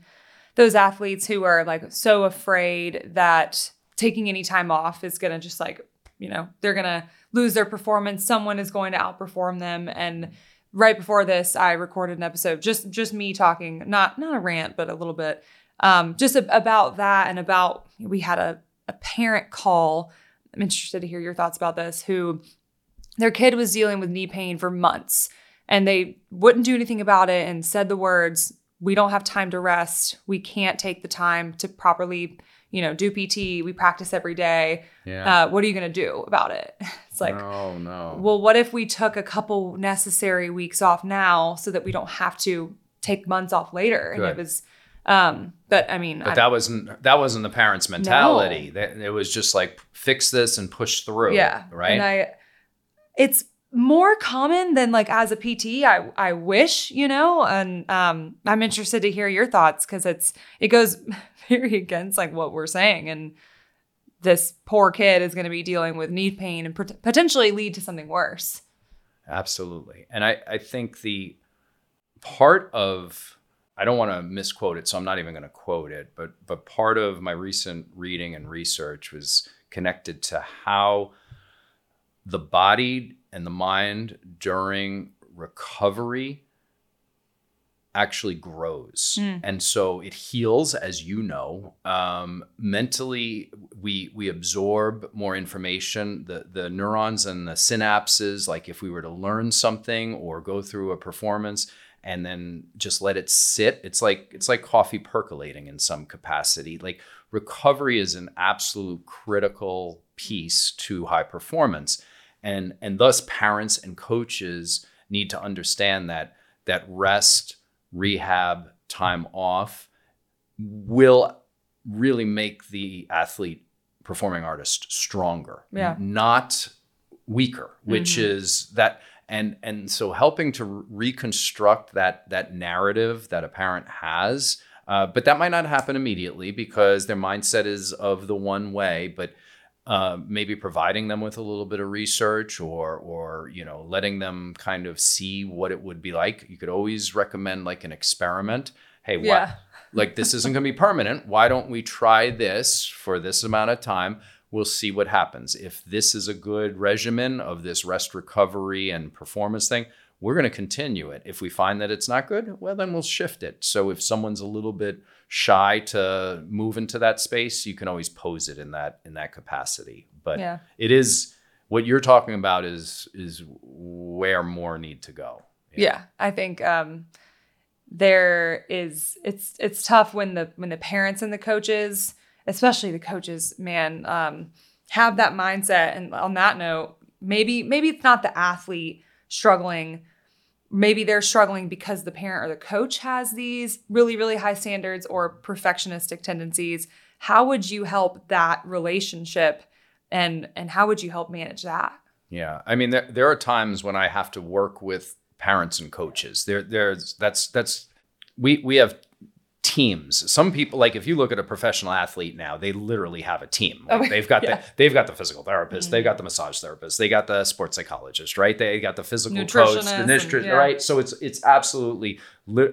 those athletes who are like so afraid that taking any time off is going to just like, you know, they're going to lose their performance. Someone is going to outperform them and right before this I recorded an episode just just me talking, not not a rant, but a little bit um just a, about that and about we had a a parent call. I'm interested to hear your thoughts about this who their kid was dealing with knee pain for months and they wouldn't do anything about it and said the words we don't have time to rest we can't take the time to properly you know do pt we practice every day Yeah. uh, what are you going to do about it [LAUGHS] it's like no, no. well what if we took a couple necessary weeks off now so that we don't have to take months off later and it was um but i mean But I- that wasn't that wasn't the parents' mentality. That it was just like fix this and push through. Yeah. Right. And I it's more common than like as a PT, I I wish, you know, and um I'm interested to hear your thoughts because it's it goes [LAUGHS] very against like what we're saying and this poor kid is going to be dealing with knee pain and pot- potentially lead to something worse. Absolutely. And I, I think the part of I don't want to misquote it, so I'm not even going to quote it, but but part of my recent reading and research was connected to how the body and the mind during recovery actually grows. Mm. and so it heals as you know. Um, mentally we we absorb more information. The the neurons and the synapses like if we were to learn something or go through a performance and then just let it sit it's like it's like coffee percolating in some capacity. Like recovery is an absolute critical piece to high performance and and thus parents and coaches need to understand that that rest rehab time off will really make the athlete performing artist stronger Yeah. not weaker which Mhm. is that and and so helping to re- reconstruct that that narrative that a parent has uh, but that might not happen immediately because their mindset is of the one way but uh, maybe providing them with a little bit of research or or you know letting them kind of see what it would be like. You could always recommend like an experiment. Hey what Yeah. [LAUGHS] like this isn't going to be permanent. Why don't we try this for this amount of time? We'll see what happens. If this is a good regimen of this rest recovery and performance thing we're going to continue it. If we find that it's not good well then we'll shift it. So if someone's a little bit shy to move into that space you can always pose it in that in that capacity. But Yeah. it is what you're talking about is is where more need to go. Yeah. I think um there is it's it's tough when the when the parents and the coaches especially the coaches man um have that mindset. And on that note maybe maybe it's not the athlete struggling maybe they're struggling because the parent or the coach has these really really high standards or perfectionistic tendencies how would you help that relationship and and how would you help manage that Yeah, I mean, there there are times when I have to work with parents and coaches. There, there's that's that's we we have teams. Some people like if you look at a professional athlete now, they literally have a team. Like, Oh, they've got yeah. the they've got the physical therapist, Mhm. they've got the massage therapist, they got the sports psychologist, right? They got the physical coach, the nutrition, yeah. right? So it's it's absolutely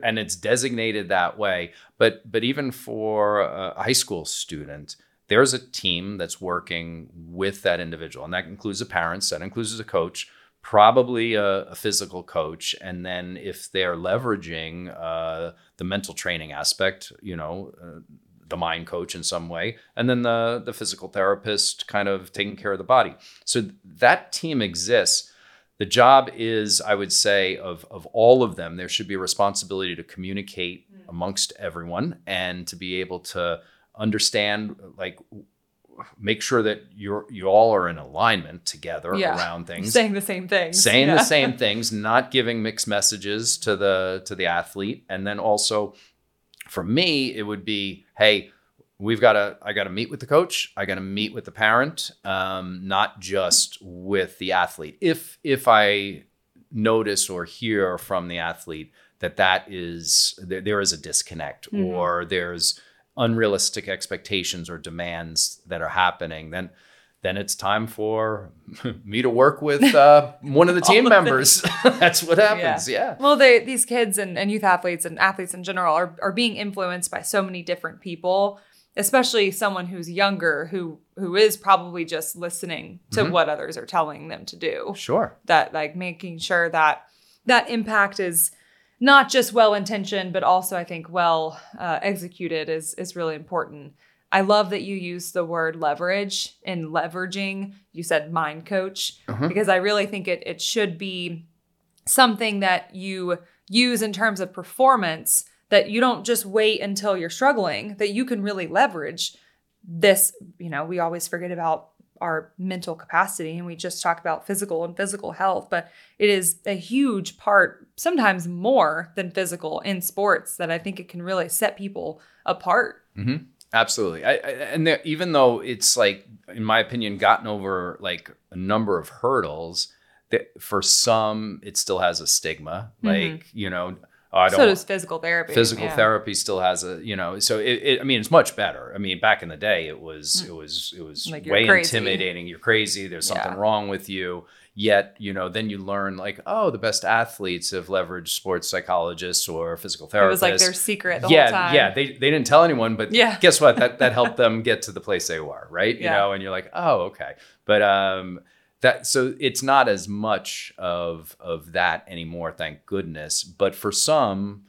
and it's designated that way. But but even for a high school student, there's a team that's working with that individual, and that includes the parents, that includes the coach, probably a, a physical coach, and then if they're leveraging uh, the mental training aspect, you know. Uh, the mind coach in some way, and then the the physical therapist kind of taking care of the body. So that team exists. The job is, I would say, of of all of them, there should be a responsibility to communicate amongst everyone and to be able to understand, like, make sure that you're you all are in alignment together Yeah. around things Saying the same things. saying Yeah. the same [LAUGHS] things, not giving mixed messages to the to the athlete, and then also for me, it would be, hey, we've got to I got to meet with the coach, I got to meet with the parent, um, not just with the athlete. If if I notice or hear from the athlete that that is there, there is a disconnect Mhm. or there's unrealistic expectations or demands that are happening, then then it's time for me to work with uh, [LAUGHS] one of the team of members. [LAUGHS] That's what happens. Yeah. Well, they these kids and, and youth athletes and athletes in general are, are being influenced by so many different people, especially someone who's younger who who is probably just listening to Mhm. what others are telling them to do. Sure. That like making sure that that impact is not just well intentioned, but also I think well uh, executed is is really important. I love that you use the word leverage in leveraging. You said mind coach Mhm. because I really think it it should be something that you use in terms of performance that you don't just wait until you're struggling that you can really leverage this you know we always forget about our mental capacity and we just talk about physical and physical health but it is a huge part sometimes more than physical in sports that i think it can really set people apart hmm Absolutely. I, I, and there, even though it's like, in my opinion, gotten over like a number of hurdles, that for some it still has a stigma. Mhm. Like you know, I don't. so does physical therapy physical yeah. therapy still has a you know so it, it i mean it's much better i mean back in the day it was it was it was Mm. Like, way intimidating you're crazy there's something Yeah. wrong with you yet you know then you learn like oh the best athletes have leveraged sports psychologists or physical therapists. it was like their secret the yeah whole time yeah they, they didn't tell anyone but Yeah. guess what that that helped [LAUGHS] them get to the place they were right Yeah. you know and you're like oh okay but um that so it's not as much of of that anymore thank goodness but for some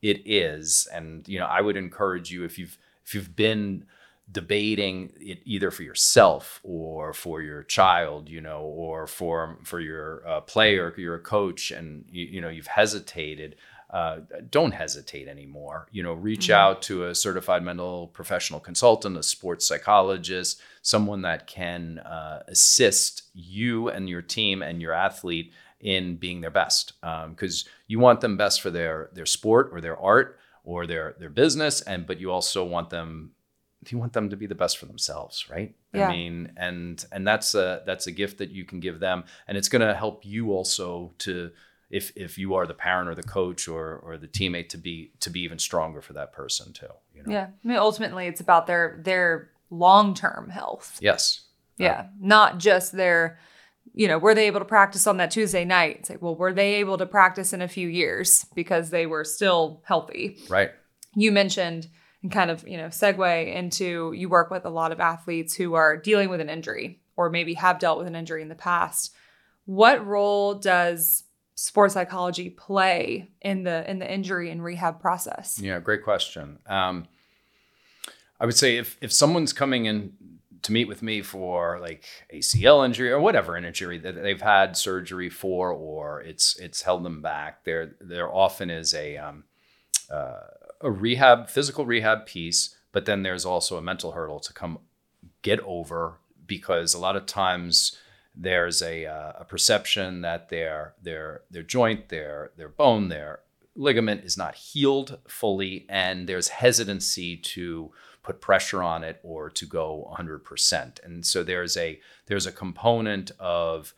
it is. And you know i would encourage you if you've if you've been debating it either for yourself or for your child you know or for for your uh, player you're a coach and you, you know you've hesitated uh, don't hesitate anymore you know reach Mhm. out to a certified mental professional consultant a sports psychologist someone that can uh, assist you and your team and your athlete in being their best because you want them best for their their sport or their art or their their business and but you also want them you want them to be the best for themselves right Yeah. i mean and and that's a that's a gift that you can give them and it's going to help you also to if if you are the parent or the coach or or the teammate to be to be even stronger for that person too you know Yeah. I mean, ultimately, it's about their their long term health. yes Yeah, not just their, you know, were they able to practice on that Tuesday night? It's like, well, were they able to practice in a few years because they were still healthy? right You mentioned and kind of, you know, segue into you work with a lot of athletes who are dealing with an injury or maybe have dealt with an injury in the past. What role does sports psychology play in the in the injury and rehab process? Yeah, great question. Um, I would say if if someone's coming in to meet with me for like ACL injury or whatever an injury that they've had surgery for, or it's it's held them back, there there often is a um, uh, a rehab physical rehab piece, but then there's also a mental hurdle to come get over because a lot of times there's a, uh, a perception that their their their joint, their their bone, their ligament is not healed fully, and there's hesitancy to put pressure on it or to go 100%. And so there's a there's a component of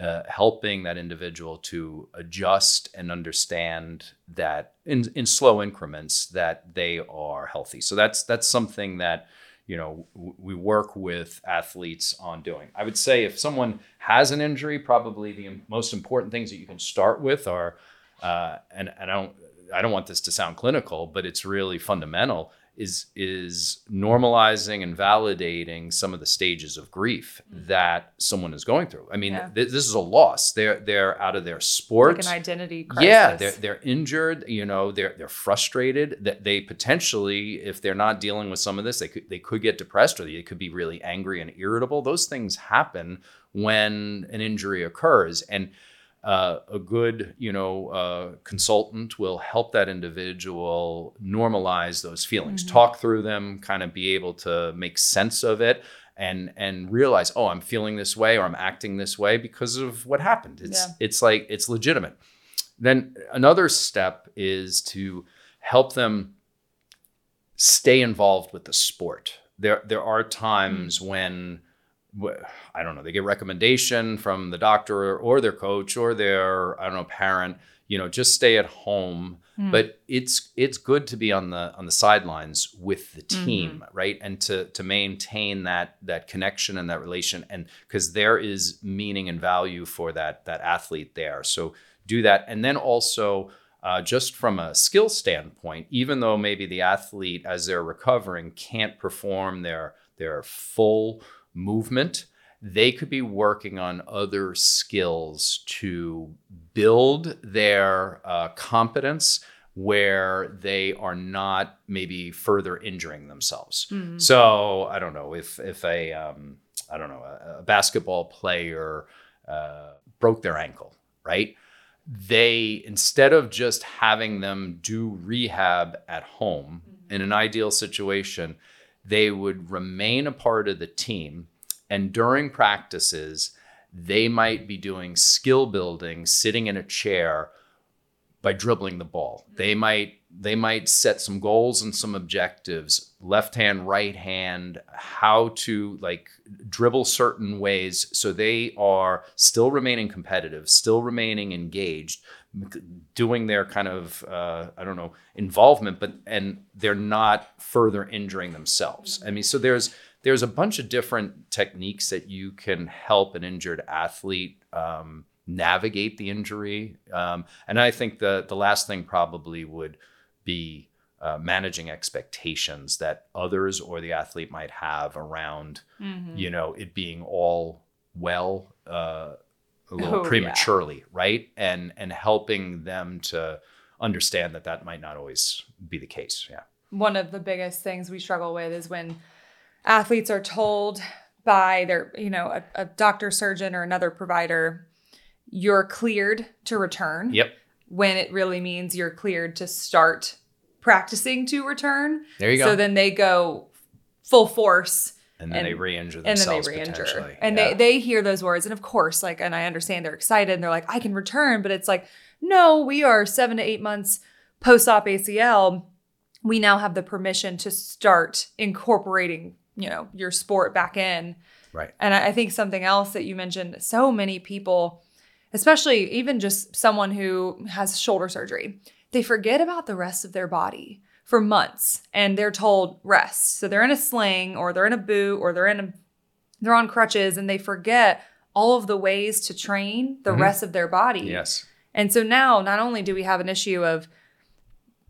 uh, helping that individual to adjust and understand that in, in slow increments that they are healthy. So that's that's something that you know we work with athletes on doing. I would say if someone has an injury, probably the most important things that you can start with are, uh, and, and I don't I don't want this to sound clinical, but it's really fundamental is is normalizing and validating some of the stages of grief Mm-hmm. that someone is going through. I mean, Yeah. th- this is a loss. They're they're out of their sport. Like an identity crisis. Yeah, they're they're injured. You know, they're they're frustrated. That they potentially, if they're not dealing with some of this, they could they could get depressed or they could be really angry and irritable. Those things happen when an injury occurs, and uh, a good you know uh, consultant will help that individual normalize those feelings, talk through them, kind of be able to make sense of it. And, and realize, oh, I'm feeling this way or I'm acting this way because of what happened. It's Yeah. it's like it's legitimate. Then another step is to help them stay involved with the sport. There there are times when wh- I don't know, they get recommendation from the doctor or their coach or their I don't know parent, you know, just stay at home. But it's it's good to be on the on the sidelines with the team, right? And to to maintain that that connection and that relation and because there is meaning and value for that that athlete there. So do that and then also uh, just from a skill standpoint, even though maybe the athlete, as they're recovering, can't perform their their full movement, they could be working on other skills to build their uh, competence where they are not maybe further injuring themselves. So I don't know if if a um, I don't know a, a basketball player uh, broke their ankle, right? they instead of just having them do rehab at home in an ideal situation they would remain a part of the team. And during practices they might be doing skill building sitting in a chair by dribbling the ball. They might they might set some goals and some objectives left hand right hand how to like dribble certain ways. So they are still remaining competitive still remaining engaged doing their kind of uh, i don't know involvement but and they're not further injuring themselves i mean so there's there's a bunch of different techniques that you can help an injured athlete um, navigate the injury um, and i think the the last thing probably would be uh, managing expectations that others or the athlete might have around, Mm-hmm. you know, it being all well uh, a little Oh, yeah. prematurely, right? And and helping them to understand that that might not always be the case. Yeah. one of the biggest things we struggle with is when athletes are told by their, you know, a, a doctor, surgeon, or another provider, you're cleared to return. Yep. When it really means you're cleared to start practicing to return. There you go. So then they go full force and then they re-injure and then they themselves re-injure potentially. and Yeah. they they hear those words and of course like and i understand they're excited and they're like i can return but it's like no we are seven to eight months post-op acl we now have the permission to start incorporating you know your sport back in right. and I, I think something else that you mentioned so many people especially even just someone who has shoulder surgery they forget about the rest of their body for months and they're told rest so they're in a sling or they're in a boot or they're in a they're on crutches and they forget all of the ways to train the Mhm. rest of their body Yes. and so now not only do we have an issue of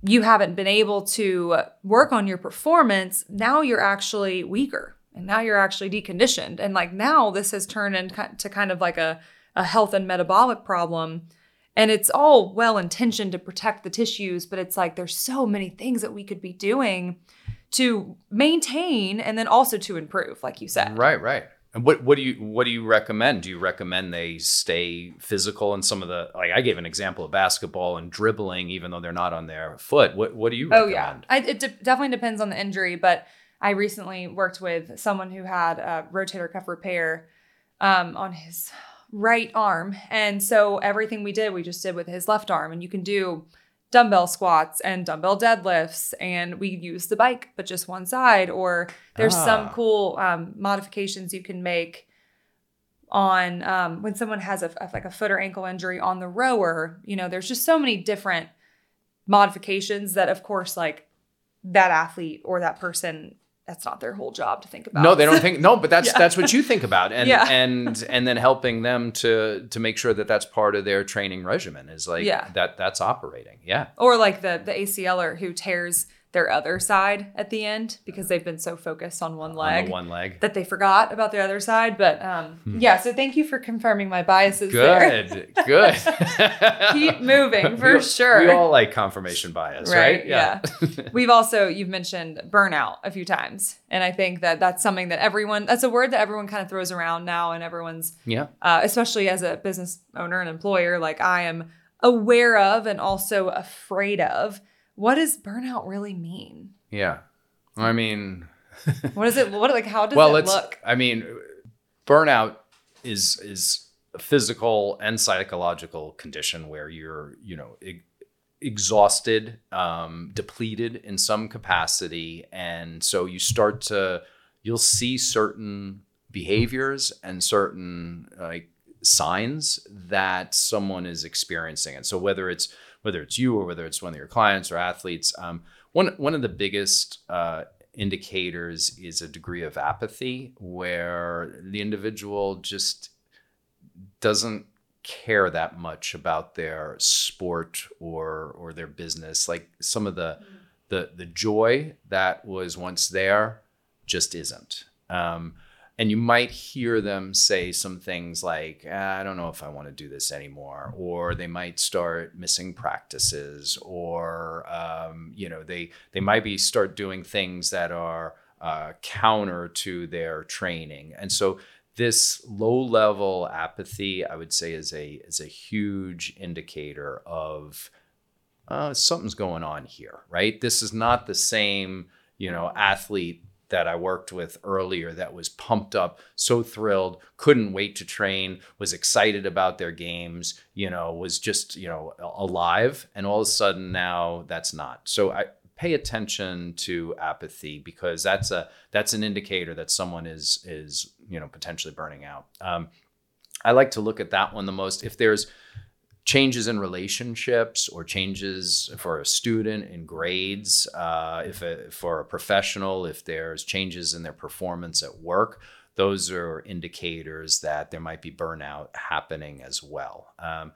you haven't been able to work on your performance, now you're actually weaker and now you're actually deconditioned. And like now this has turned into kind of like a, a health and metabolic problem. And it's all well intentioned to protect the tissues, but it's like there's so many things that we could be doing to maintain and then also to improve, like you said. Right, right. And what what do you what do you recommend? Do you recommend they stay physical in some of the like I gave an example of basketball and dribbling even though they're not on their foot. What what do you Recommend? Oh yeah, I, it de- definitely depends on the injury. But I recently worked with someone who had a rotator cuff repair um, on his right arm, and so everything we did, we just did with his left arm. And you can do dumbbell squats and dumbbell deadlifts, and we use the bike, but just one side. Or there's some Ah. cool um, modifications you can make on um, when someone has a, a- like a foot or ankle injury on the rower. You know, there's just so many different modifications that, of course, like that athlete or that person, that's not their whole job to think about. No, they don't think no, but that's [LAUGHS] Yeah. that's what you think about, and Yeah. and and then helping them to to make sure that that's part of their training regimen is like Yeah. that that's operating. Yeah, or like the the ACLer who tears their other side at the end because they've been so focused on one leg the one leg. that they forgot about the other side. But um, yeah, so thank you for confirming my biases there. Good, good. [LAUGHS] Keep moving [LAUGHS] for We- sure. We all like confirmation bias, right? Right, [LAUGHS] We've also you've mentioned burnout a few times, and I think that that's something that everyone that's a word that everyone kind of throws around now, and everyone's yeah. uh, especially as a business owner and employer, like I am aware of and also afraid of. What does burnout really mean? Yeah. I mean, [LAUGHS] What is it? What like how does well, it look? I mean, burnout is is a physical and psychological condition where you're, you know, e- exhausted, um, depleted in some capacity, and so you start to you'll see certain behaviors and certain like signs that someone is experiencing and so whether it's whether it's you or whether it's one of your clients or athletes um, one one of the biggest uh, indicators is a degree of apathy where the individual just doesn't care that much about their sport or or their business. Like some of the the the joy that was once there just isn't. Um, and you might hear them say some things like "Ah, i don't know if i want to do this anymore or they might start missing practices or um, you know they they might be start doing things that are uh, counter to their training and so this low level apathy i would say is a is a huge indicator of uh, something's going on here, right? This is not the same, you know, athlete that I worked with earlier that was pumped up, so thrilled, couldn't wait to train, was excited about their games, you know, was just, you know, alive. And all of a sudden now that's not. So I pay attention to apathy because that's a that's an indicator that someone is is, you know, potentially burning out. Um, I like to look at that one the most. If there's changes in relationships or changes for a student in grades, uh, if a, for a professional, if there's changes in their performance at work, those are indicators that there might be burnout happening as well. Um,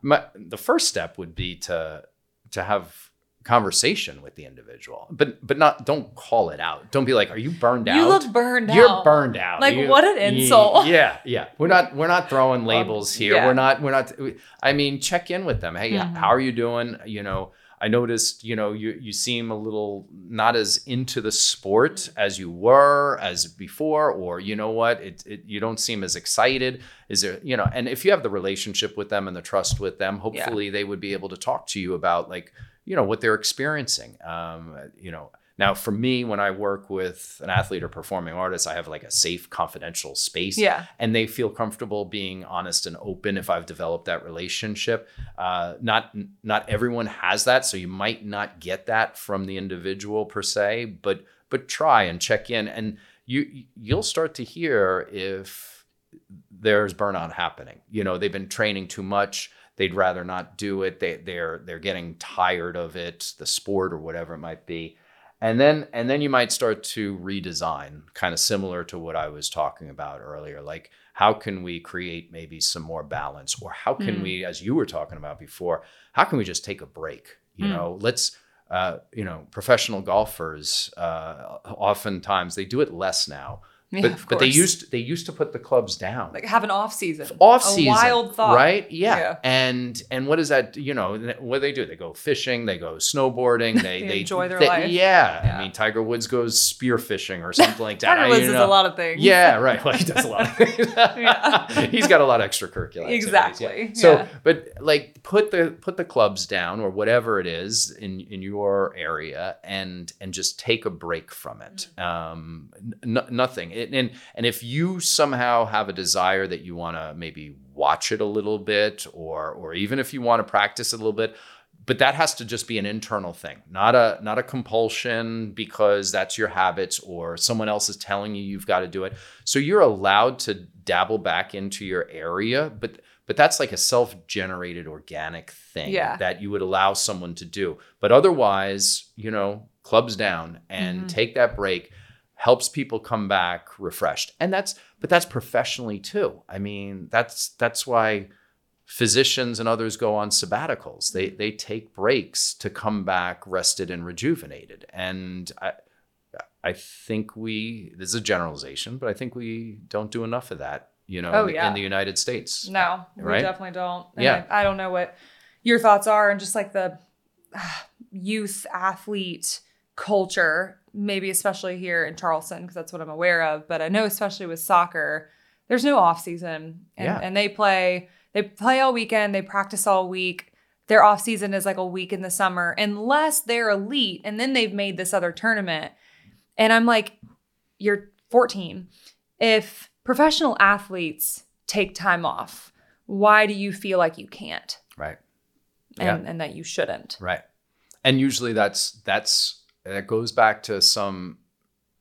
my, the first step would be to to have conversation with the individual, but but not don't call it out. Don't be like, "Are you burned out? You look burned out. You're burned out. Like, You- what an insult. [LAUGHS] Yeah, yeah. We're not we're not throwing labels here. yeah. We're not we're not. we- I mean, check in with them. Hey, Mhm. how are you doing? You know, I noticed. You know, you you seem a little not as into the sport Mm-hmm. as you were as before, or you know what? It, it you don't seem as excited. Is there you know? And if you have the relationship with them and the trust with them, hopefully they would be able to talk to you about like you know what they're experiencing. Um, you know. Now, for me, when I work with an athlete or performing artist, I have like a safe, confidential space Yeah. and they feel comfortable being honest and open if I've developed that relationship. Uh, not not everyone has that, so you might not get that from the individual per se, but but try and check in, and you you'll start to hear if there's burnout happening. You know, they've been training too much. They'd rather not do it. They they're they're getting tired of it, the sport or whatever it might be and then and then you might start to redesign kind of similar to what i was talking about earlier like how can we create maybe some more balance or how can Mm. we as you were talking about before how can we just take a break you Mm. know let's uh, you know professional golfers uh, oftentimes they do it less now Yeah, but but they used they used to put the clubs down like have an off season. off A season wild thought. right yeah. Yeah. and and what is that you know what do they do they go fishing they go snowboarding they [LAUGHS] They they enjoy their they- life. yeah. Yeah. i mean tiger woods goes spearfishing or something like [LAUGHS] that Tiger Woods does a lot of things. yeah right well he does a lot of [LAUGHS] things he's got a lot of extracurricular Exactly, so but like put the put the clubs down or whatever it is in in your area and and just take a break from it Mm. um n- nothing and, and and if you somehow have a desire that you want to maybe watch it a little bit or or even if you want to practice it a little bit but that has to just be an internal thing, not a not a compulsion because that's your habits or someone else is telling you you've got to do it. So you're allowed to dabble back into your area, but but that's like a self-generated organic thing Yeah. that you would allow someone to do. But otherwise, you know, clubs down and Mhm. take that break helps people come back refreshed. And that's but that's professionally too. I mean, that's that's why physicians and others go on sabbaticals. They they take breaks to come back rested and rejuvenated. And I I think we this is a generalization, but I think we don't do enough of that, you know, Oh, in- yeah. in the United States. No, we definitely don't. And Yeah. I, I don't know what your thoughts are and just like the ah, youth athlete culture, maybe especially here in Charleston, because that's what I'm aware of. But I know especially with soccer, there's no off season. And, Yeah. and they play they play all weekend, they practice all week. Their off season is like a week in the summer, unless they're elite, and then they've made this other tournament. And I'm like, you're 14. If professional athletes take time off, why do you feel like you can't Right. and, and that you shouldn't? Right. And usually that's that's that goes back to some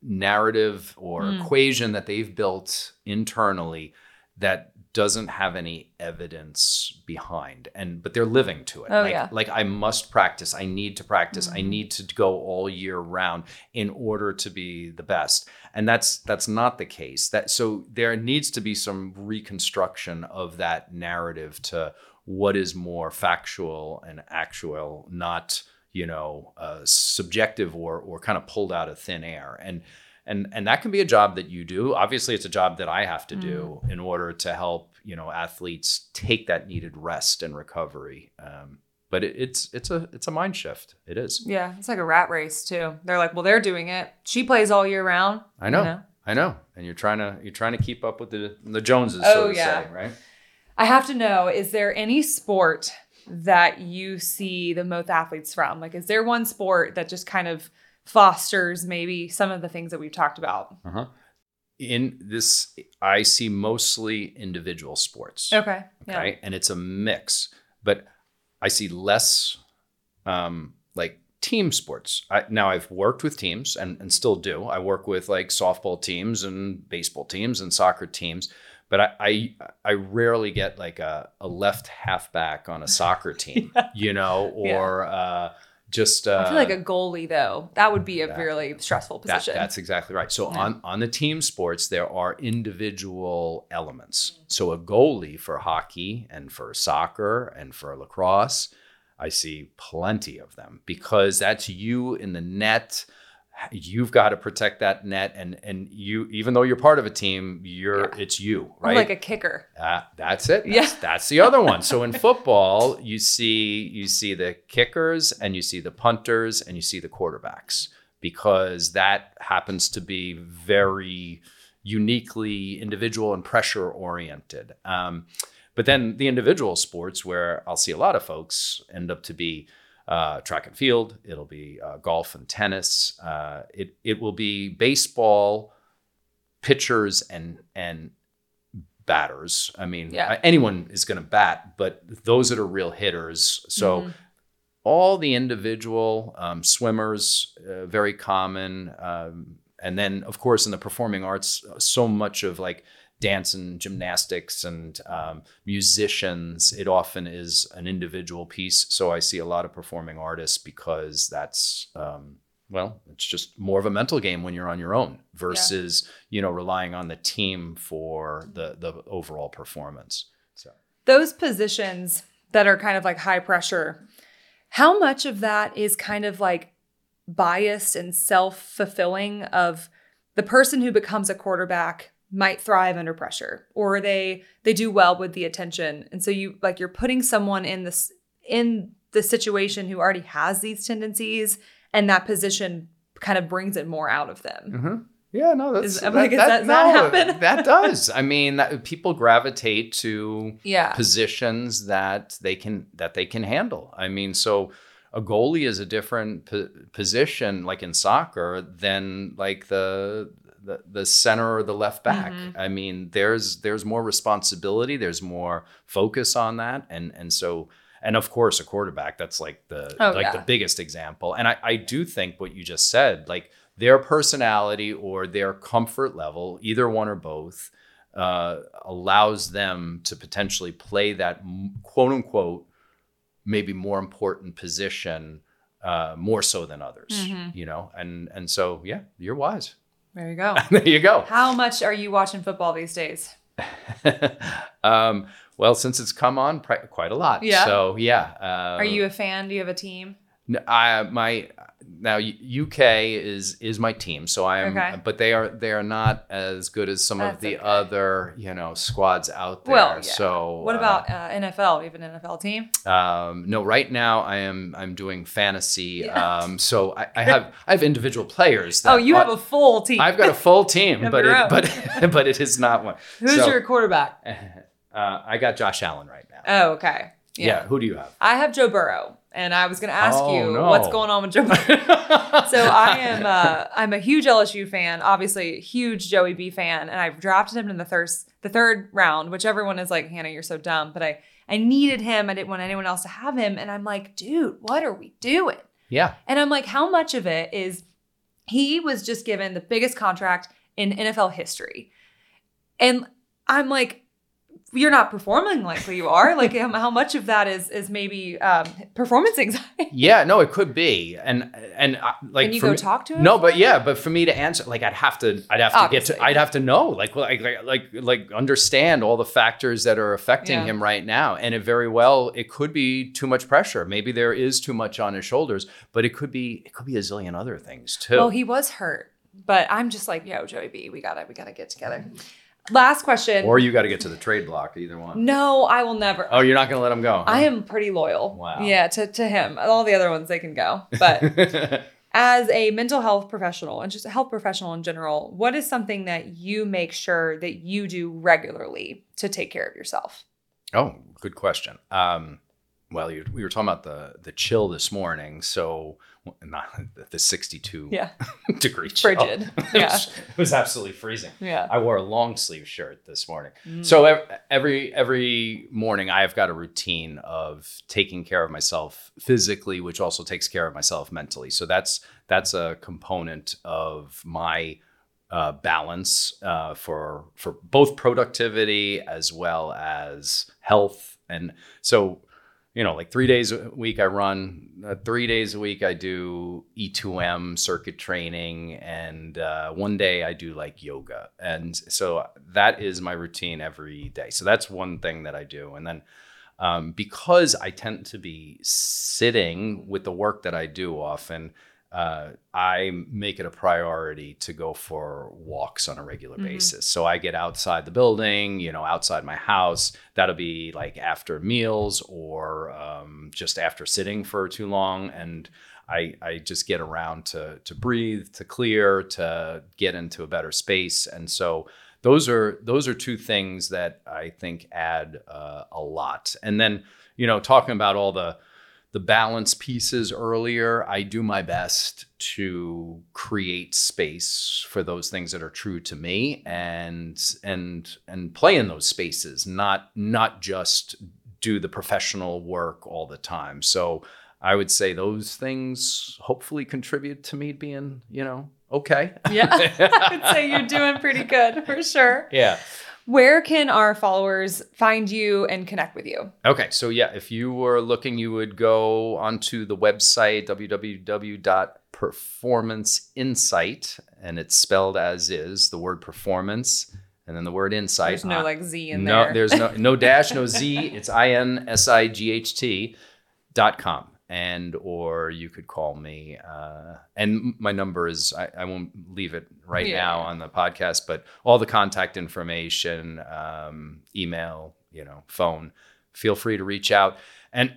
narrative or Mm. equation that they've built internally that doesn't have any evidence behind and but they're living to it Oh, like yeah. like i must practice i need to practice i Mhm. need to go all year round in order to be the best and that's that's not the case that so there needs to be some reconstruction of that narrative to what is more factual and actual not you know uh, subjective or or kind of pulled out of thin air and and and that can be a job that you do obviously it's a job that i have to do in order to help you know athletes take that needed rest and recovery um, but it, it's it's a it's a mind shift it is Yeah, it's like a rat race too. They're like, well, they're doing it. She plays all year round. i know, you know? i know and you're trying to you're trying to keep up with the the joneses Oh, so to yeah. say right I have to know is there any sport that you see the most athletes from? Like, is there one sport that just kind of fosters maybe some of the things that we've talked about? uh-huh in this i see mostly individual sports Okay. Yeah. okay and it's a mix but i see less um like team sports I, now i've worked with teams and, and still do i work with like softball teams and baseball teams and soccer teams but i i, I rarely get like a, a left halfback on a soccer [LAUGHS] team you know Yeah. or uh just uh I feel like a goalie though, that would be a that- really stressful that, position. that's exactly right. So Yeah. on on the team sports, there are individual elements. So a goalie for hockey and for soccer and for lacrosse, I see plenty of them because that's you in the net. You've got to protect that net, and and you even though you're part of a team, you're Yeah. it's you, right? like a kicker. Uh, that's it. Yeah. That's, that's the other one. So in [LAUGHS] football, you see you see the kickers and you see the punters and you see the quarterbacks because that happens to be very uniquely individual and pressure oriented. Um, but then the individual sports where I'll see a lot of folks end up to be uh, track and field. It'll be uh, golf and tennis. Uh, it it will be baseball, pitchers and and batters. I mean, Yeah. anyone is going to bat, but those that are real hitters. So Mhm. all the individual um, swimmers, uh, very common. Um, and then, of course, in the performing arts, so much of like dance and gymnastics and um, musicians, it often is an individual piece. So I see a lot of performing artists because that's, um, well, it's just more of a mental game when you're on your own versus, you know, relying on the team for the, the overall performance. So. those positions that are kind of like high pressure, how much of that is kind of like biased and self fulfilling of the person who becomes a quarterback might thrive under pressure or they they do well with the attention and so you like you're putting someone in this in the situation who already has these tendencies and that position kind of brings it more out of them Mm-hmm. Yeah, no, that's Is- I'm like, is that- does that happen? [LAUGHS] that does. I mean, that, people gravitate to yeah positions that they can that they can handle. I mean, so a goalie is a different po- position, like in soccer, than like the the, the center or the left back. Mhm. I mean, there's there's more responsibility, there's more focus on that, and and so and of course a quarterback that's like the Oh, like yeah. the biggest example and I, I do think what you just said like their personality or their comfort level either one or both uh, allows them to potentially play that quote unquote maybe more important position uh, more so than others Mhm. you know and and so yeah you're wise There you go. [LAUGHS] there you go How much are you watching football these days? [LAUGHS] um, well since it's come on quite a lot Yeah. so yeah uh, Are you a fan? Do you have a team? I my now UK is is my team, so I am. Okay. But they are they are not as good as some That's of the okay. other you know squads out there. Well, yeah. So What uh, about uh, NFL? Do you have an NFL team? um, no, right now I am I'm doing fantasy. Yeah. Um, so I, I have I have individual players. Oh, you are- have a full team. I've got a full team, [LAUGHS] but it, but [LAUGHS] but it is not one. [LAUGHS] Who's So, your quarterback? Uh, I got Josh Allen right now. Oh, okay. Yeah. Who do you have? I have Joe Burrow, and I was going to ask Oh, you no. what's going on with Joe [LAUGHS] so I am uh, I'm a huge LSU fan, obviously a huge Joey B fan, and I've drafted him in the third the third round, which everyone is like, Hannah, you're so dumb, but I I needed him. I didn't want anyone else to have him, and I'm like, dude, what are we doing? yeah. And I'm like, how much of it is he was just given the biggest contract in NFL history, and I'm like. You're not performing like you are. [LAUGHS] Like, how much of that is is maybe um, performance anxiety? [LAUGHS] Yeah, no, it could be, and and uh, like Can you go me- talk to him? No, but yeah, but for me to answer, like I'd have to, I'd have to Obviously. get to, I'd have to know, like, like, like, like, understand all the factors that are affecting Yeah. him right now, and it very well, it could be too much pressure. Maybe there is too much on his shoulders, but it could be, it could be a zillion other things too. Well, he was hurt, but I'm just like, yo, Joey B, we gotta, we gotta get together. Last question. or you got to get to the trade block, either one. no, I will never. Oh, you're not going to let him go. I am pretty loyal. Wow. Yeah, to, to him. All the other ones they can go. But [LAUGHS] as a mental health professional and just a health professional in general, what is something that you make sure that you do regularly to take care of yourself? Oh, good question. Um, well, you, we were talking about the the chill this morning, so not the 62 Yeah. [LAUGHS] degree [LAUGHS] chill. Frigid. [LAUGHS] it, Yeah. was, it was absolutely freezing. Yeah. I wore a long sleeve shirt this morning. Mm. So every every morning I've got a routine of taking care of myself physically, which also takes care of myself mentally. So that's that's a component of my uh, balance uh, for for both productivity as well as health. And so, you know, like three days a week I run, uh, three days a week I do E2M circuit training, and uh, one day I do like yoga. And so that is my routine every day. So that's one thing that I do. And then um, because I tend to be sitting with the work that I do often, uh, I make it a priority to go for walks on a regular Mhm. basis. So I get outside the building, you know, outside my house. That'll be like after meals or um, just after sitting for too long. And I, I just get around to, to breathe, to clear, to get into a better space. And so those are those are two things that I think add uh, a lot. And then, you know, talking about all the the balance pieces earlier, I do my best to create space for those things that are true to me and and and play in those spaces, not not just do the professional work all the time. So I would say those things hopefully contribute to me being, you know, okay. Yeah. [LAUGHS] I would say you're doing [LAUGHS] pretty good for sure. yeah. Where can our followers find you and connect with you? Okay, so yeah, if you were looking, you would go onto the website www.performanceinsight, and it's spelled as is the word performance and then the word insight. There's no Uh, like Z in no, there. No, there's no no [LAUGHS] dash, no Z. It's I N S I G H T dot com. And or you could call me, uh, and my number is I, I won't leave it right Yeah, now on the podcast, but all the contact information, um, email, you know, phone, feel free to reach out. And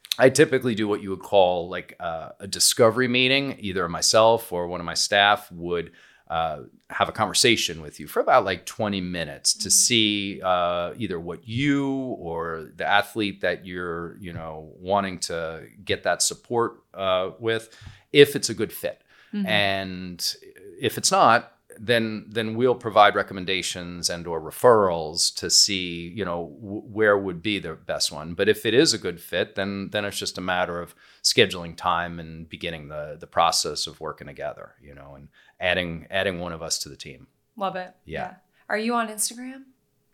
[CLEARS THROAT] I typically do what you would call like uh, a discovery meeting. Either myself or one of my staff would uh, have a conversation with you for about like 20 minutes to see uh, either what you or the athlete that you're, you know, wanting to get that support uh, with, if it's a good fit. Mhm. And if it's not, then then we'll provide recommendations and or referrals to see you know w- where would be the best one but if it is a good fit then then it's just a matter of scheduling time and beginning the the process of working together you know and adding adding one of us to the team Love it. Yeah. Are you on Instagram?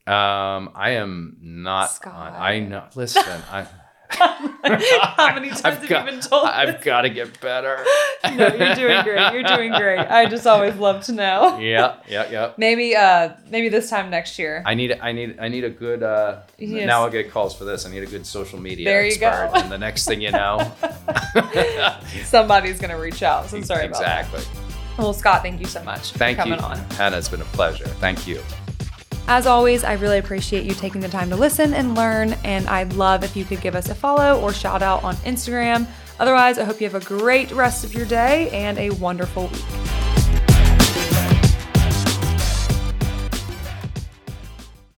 um i am not Scott. on i know listen i [LAUGHS] [LAUGHS] How many times have got, you been told? I've got to get better. [LAUGHS] no, you're doing great. You're doing great. I just always love to know. yeah, yeah, yeah. Maybe uh maybe this time next year. I need I need I need a good uh Yes. now I'll get calls for this. I need a good social media There you go. And the next thing you know Somebody's gonna reach out. So I'm sorry about that. Exactly. Well, Scott, thank you so much Thank for coming you. on. Hannah, it's been a pleasure. Thank you. As always, I really appreciate you taking the time to listen and learn, and I'd love if you could give us a follow or shout out on Instagram. Otherwise, I hope you have a great rest of your day and a wonderful week.